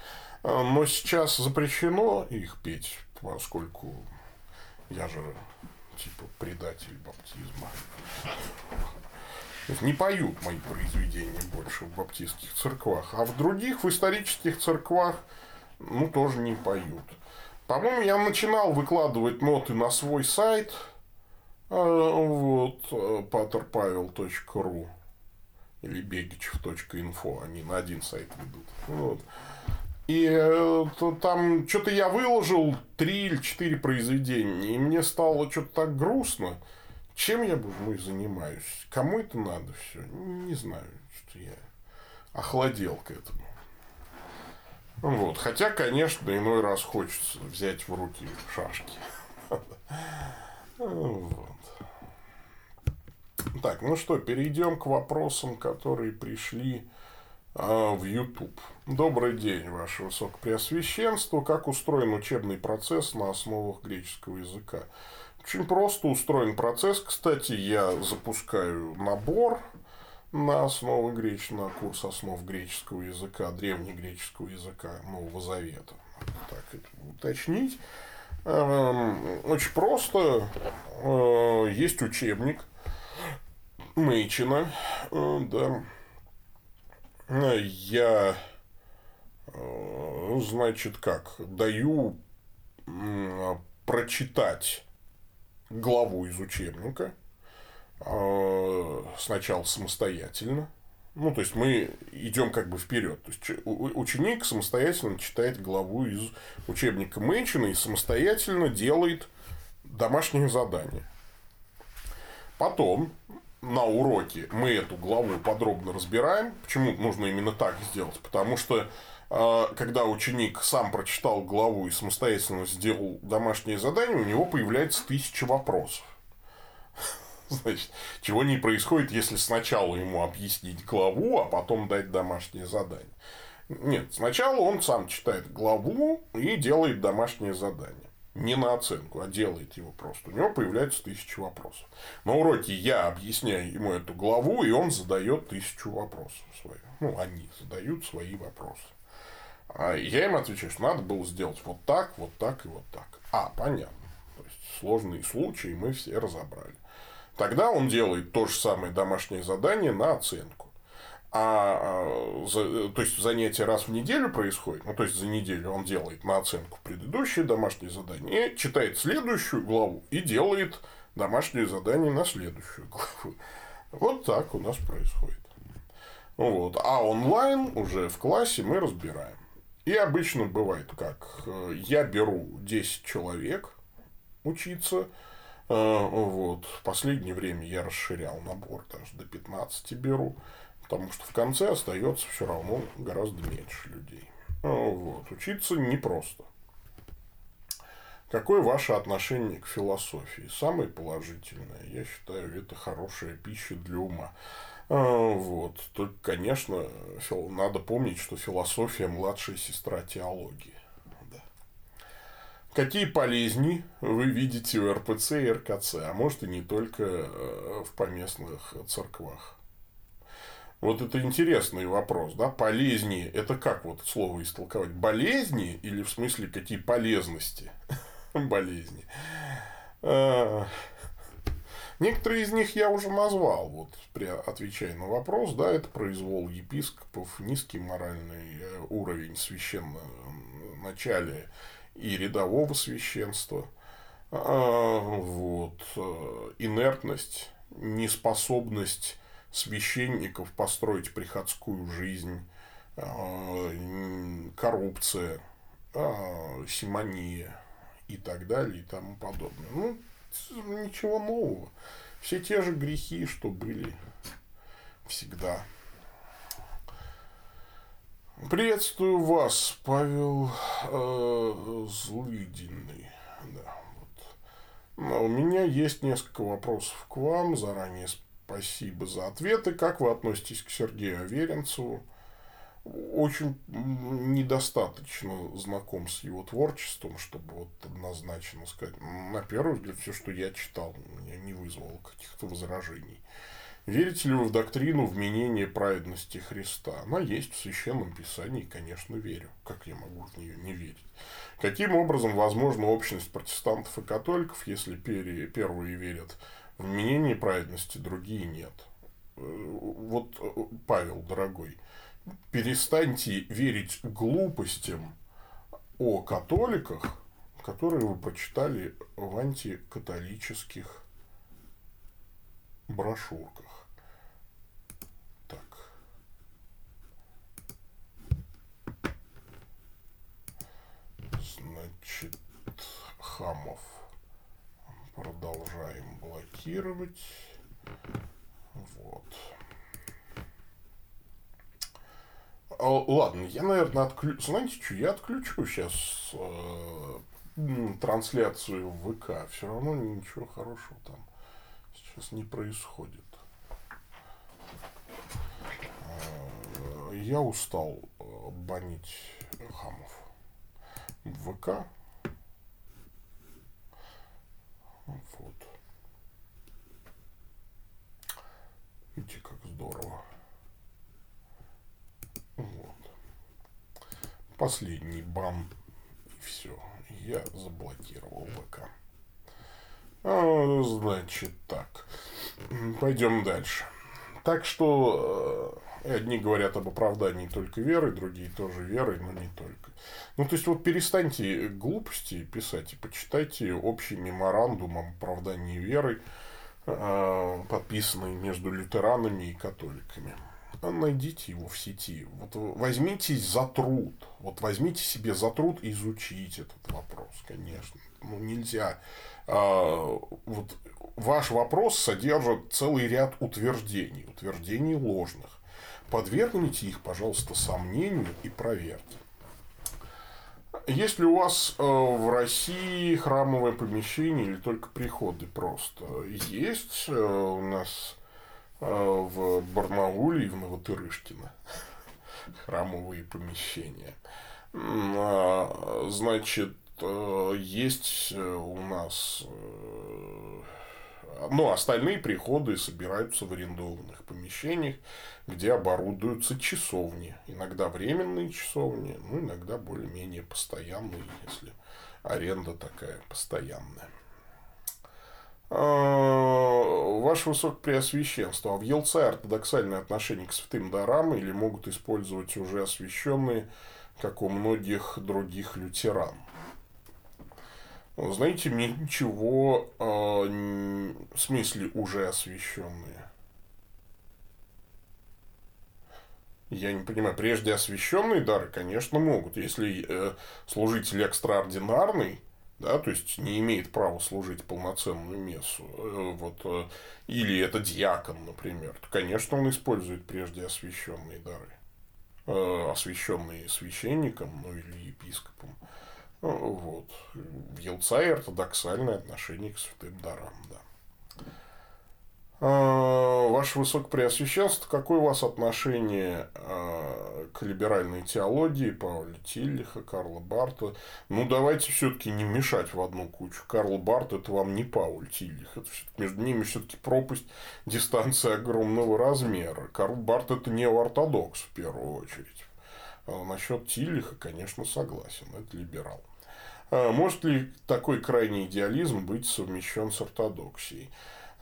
Но сейчас запрещено их петь, поскольку я же типа предатель баптизма. Не поют мои произведения больше в баптистских церквах. А в других, в исторических церквах, ну, тоже не поют. По-моему, я начинал выкладывать ноты на свой сайт, э, вот, paterpavel.ru или бегичев.инфо, они на один сайт ведут. Вот. И э, там что-то я выложил три или четыре произведения, и мне стало что-то так грустно. Чем я ну, занимаюсь? Кому это надо все? Не знаю, что я охладел к этому. Вот. Хотя, конечно, иной раз хочется взять в руки шашки. Вот. Так, ну что, перейдем к вопросам, которые пришли в YouTube. Добрый день, Ваше Высокопреосвященство. Как устроен учебный процесс на основах греческого языка? Очень просто устроен процесс. Кстати, я запускаю набор на основы греческого, на курс основ греческого языка, древнегреческого языка Нового Завета. Так это уточнить. Эм, очень просто. Э, есть учебник Мейчина. Э, да. Я, э, значит, как, даю прочитать главу из учебника, а, сначала самостоятельно. Ну, то есть мы идем как бы вперед. То есть ученик самостоятельно читает главу из учебника Мэнчина и самостоятельно делает домашнее задание. Потом на уроке мы эту главу подробно разбираем. Почему нужно именно так сделать? Потому что а, когда ученик сам прочитал главу и самостоятельно сделал домашнее задание, у него появляется тысяча вопросов. Значит, чего не происходит, если сначала ему объяснить главу, а потом дать домашнее задание. Нет, сначала он сам читает главу и делает домашнее задание. Не на оценку, а делает его просто. У него появляется тысяча вопросов. На уроке я объясняю ему эту главу, и он задает тысячу вопросов своих. Ну, они задают свои вопросы. А я им отвечаю, что надо было сделать вот так, вот так и вот так. А, понятно. То есть сложные случаи мы все разобрали. Тогда он делает то же самое домашнее задание на оценку. А, а то есть занятие раз в неделю происходит, ну то есть за неделю он делает на оценку предыдущее домашнее задание, читает следующую главу и делает домашнее задание на следующую главу. Вот так у нас происходит. Вот. А онлайн уже в классе мы разбираем. И обычно бывает как. Э, я беру 10 человек учиться. Э, вот. В последнее время я расширял набор, даже до 15 беру. Потому что в конце остается все равно гораздо меньше людей. Э, вот. Учиться непросто. Какое ваше отношение к философии? Самое положительное, я считаю, это хорошая пища для ума. А, вот. Только, конечно, надо помнить, что философия младшая сестра теологии. Да. Какие болезни вы видите у РПЦ и РКЦ, а может и не только э, в поместных церквах? Вот это интересный вопрос, да? Полезни – это как вот слово истолковать? Болезни или в смысле какие полезности? болезни. А, некоторые из них я уже назвал, вот, отвечая на вопрос, да, это произвол епископов, низкий моральный э, уровень священного начале и рядового священства, а, вот, э, инертность, неспособность священников построить приходскую жизнь, а, коррупция, симония, и так далее и тому подобное. Ну, ничего нового. Все те же грехи, что были всегда. Приветствую вас, Павел э, Злыдиный. Да, вот. Но у меня есть несколько вопросов к вам. Заранее спасибо за ответы. Как вы относитесь к Сергею Аверинцеву? очень недостаточно знаком с его творчеством, чтобы вот однозначно сказать. На первый взгляд, все, что я читал, меня не вызвало каких-то возражений. Верите ли вы в доктрину вменения праведности Христа? Она есть в Священном Писании, конечно, верю. Как я могу в нее не верить? Каким образом возможна общность протестантов и католиков, если первые верят в вменение праведности, другие нет? Э, вот, э, Павел, дорогой, перестаньте верить глупостям о католиках, которые вы прочитали в антикатолических брошюрках. Так. Значит, Хамов продолжаем блокировать. Вот. А, ладно, я, наверное, отключу. Знаете что, я отключу сейчас э, трансляцию в ВК. Все равно ничего хорошего там сейчас не происходит. Э, я устал э, банить хамов в ВК. Вот. Видите, как здорово. Вот. Последний бан. И все. Я заблокировал ВК. А, значит так. Пойдем дальше. Так что э, одни говорят об оправдании только веры, другие тоже верой, но не только. Ну, то есть, вот перестаньте глупости писать и почитайте общий меморандум об оправдании веры, э, подписанный между лютеранами и католиками найдите его в сети. Вот возьмитесь за труд. Вот возьмите себе за труд изучить этот вопрос, конечно. Ну, нельзя. А, вот ваш вопрос содержит целый ряд утверждений, утверждений ложных. Подвергните их, пожалуйста, сомнению и проверьте. Если у вас э, в России храмовое помещение или только приходы просто, есть э, у нас Э, в Барнауле и в Новотырышкино. Храмовые помещения. А, значит, э, есть у нас ну, остальные приходы собираются в арендованных помещениях, где оборудуются часовни. Иногда временные часовни, ну, иногда более-менее постоянные, если аренда такая постоянная. А, ваше Высокопреосвященство, а в Елце ортодоксальное отношение к святым дарам или могут использовать уже освященные, как у многих других лютеран? Знаете, ничего, э, в смысле уже освященные. Я не понимаю, прежде освященные дары, конечно, могут. Если э, служитель экстраординарный, да, то есть не имеет права служить полноценную мессу, э, вот, э, или это диакон, например, то, конечно, он использует прежде освященные дары, э, освященные священником, ну или епископом. Вот. В Елцае ортодоксальное отношение к святым дарам, да. А, ваше Высокопреосвященство, какое у вас отношение а, к либеральной теологии Пауля Тиллиха, Карла Барта? Ну, давайте все-таки не мешать в одну кучу. Карл Барт – это вам не Пауль Тиллих. Это между ними все-таки пропасть, дистанция огромного размера. Карл Барт – это не ортодокс в первую очередь. А насчет Тиллиха, конечно, согласен. Это либерал. Может ли такой крайний идеализм быть совмещен с ортодоксией?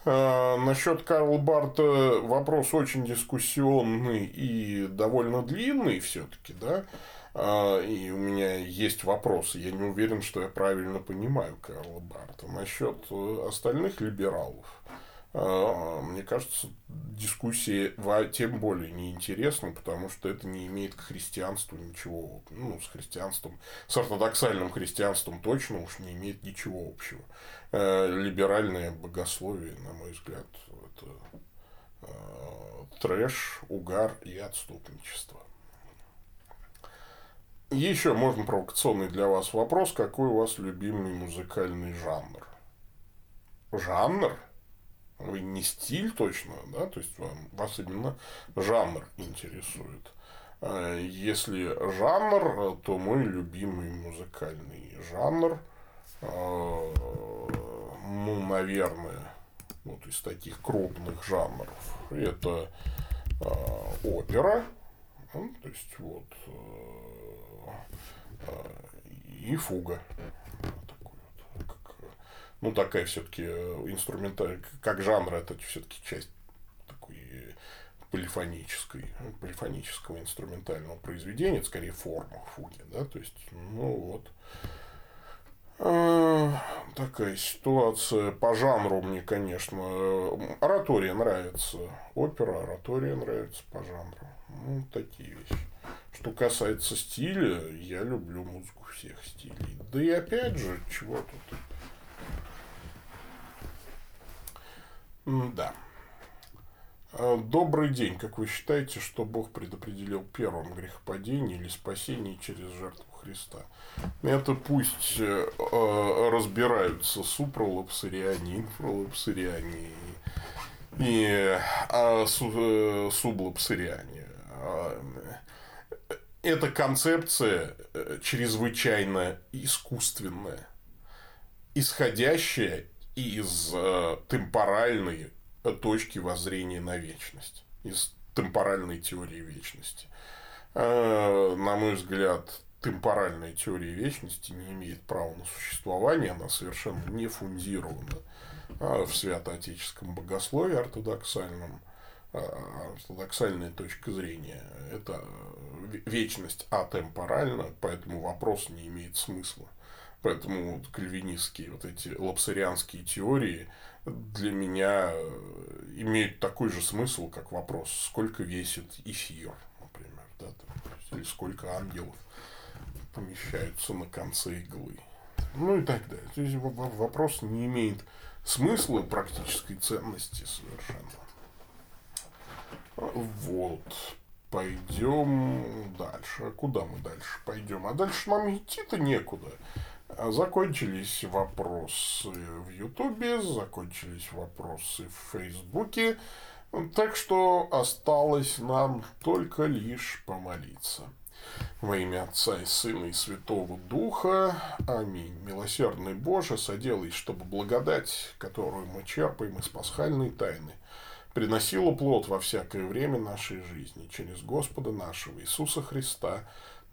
А, насчет Карла Барта вопрос очень дискуссионный и довольно длинный все-таки, да. А, и у меня есть вопросы. Я не уверен, что я правильно понимаю Карла Барта. Насчет э, остальных либералов. Мне кажется, дискуссия тем более неинтересна, потому что это не имеет к христианству ничего, ну, с христианством, с ортодоксальным христианством точно уж не имеет ничего общего. Э, либеральное богословие, на мой взгляд, это э, трэш, угар и отступничество. Еще можно провокационный для вас вопрос, какой у вас любимый музыкальный жанр? Жанр? Вы не стиль точно, да, то есть вам, вас именно жанр интересует. Э, если жанр, то мой любимый музыкальный жанр ну, наверное, вот из таких крупных жанров, это э, опера, ну, то есть вот э, и фуга. Ну, такая все-таки инструментальная, как жанр, это все-таки часть такой полифонической, полифонического инструментального произведения, это скорее форма фуги, да, то есть, ну вот, Э, такая ситуация по жанру мне, конечно, э, оратория нравится, опера, оратория нравится по жанру. Ну, такие вещи. Что касается стиля, я люблю музыку всех стилей. Да и опять же, чего тут? Да. Э, добрый день. Как вы считаете, что Бог предопределил первым грехопадение или спасение через жертву Христа. Это пусть э, э, разбираются супралапсариане, инфралапсариане и э, су, э, сублапсариане. Эта концепция э, чрезвычайно искусственная, исходящая из э, темпоральной точки воззрения на вечность, из темпоральной теории вечности. Э, на мой взгляд, темпоральная теория вечности не имеет права на существование, она совершенно не фундирована а в святоотеческом богословии ортодоксальном. А, ортодоксальная точка зрения – это вечность атемпоральна, поэтому вопрос не имеет смысла. Поэтому вот кальвинистские, вот эти лапсарианские теории для меня имеют такой же смысл, как вопрос, сколько весит эфир, например, да, там, или сколько ангелов помещаются на конце иглы. Ну и так далее. То есть вопрос не имеет смысла практической ценности совершенно. Вот. Пойдем дальше. Куда мы дальше пойдем? А дальше нам идти-то некуда. Закончились вопросы в Ютубе, закончились вопросы в Фейсбуке. Так что осталось нам только лишь помолиться. Во имя Отца и Сына и Святого Духа. Аминь. Милосердный Боже, соделай, чтобы благодать, которую мы черпаем из пасхальной тайны, приносила плод во всякое время нашей жизни через Господа нашего Иисуса Христа,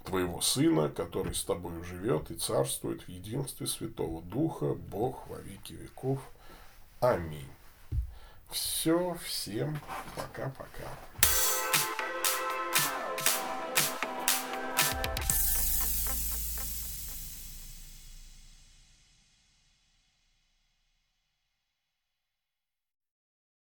Твоего Сына, который с Тобой живет и царствует в единстве Святого Духа, Бог во веки веков. Аминь. Все, всем пока-пока.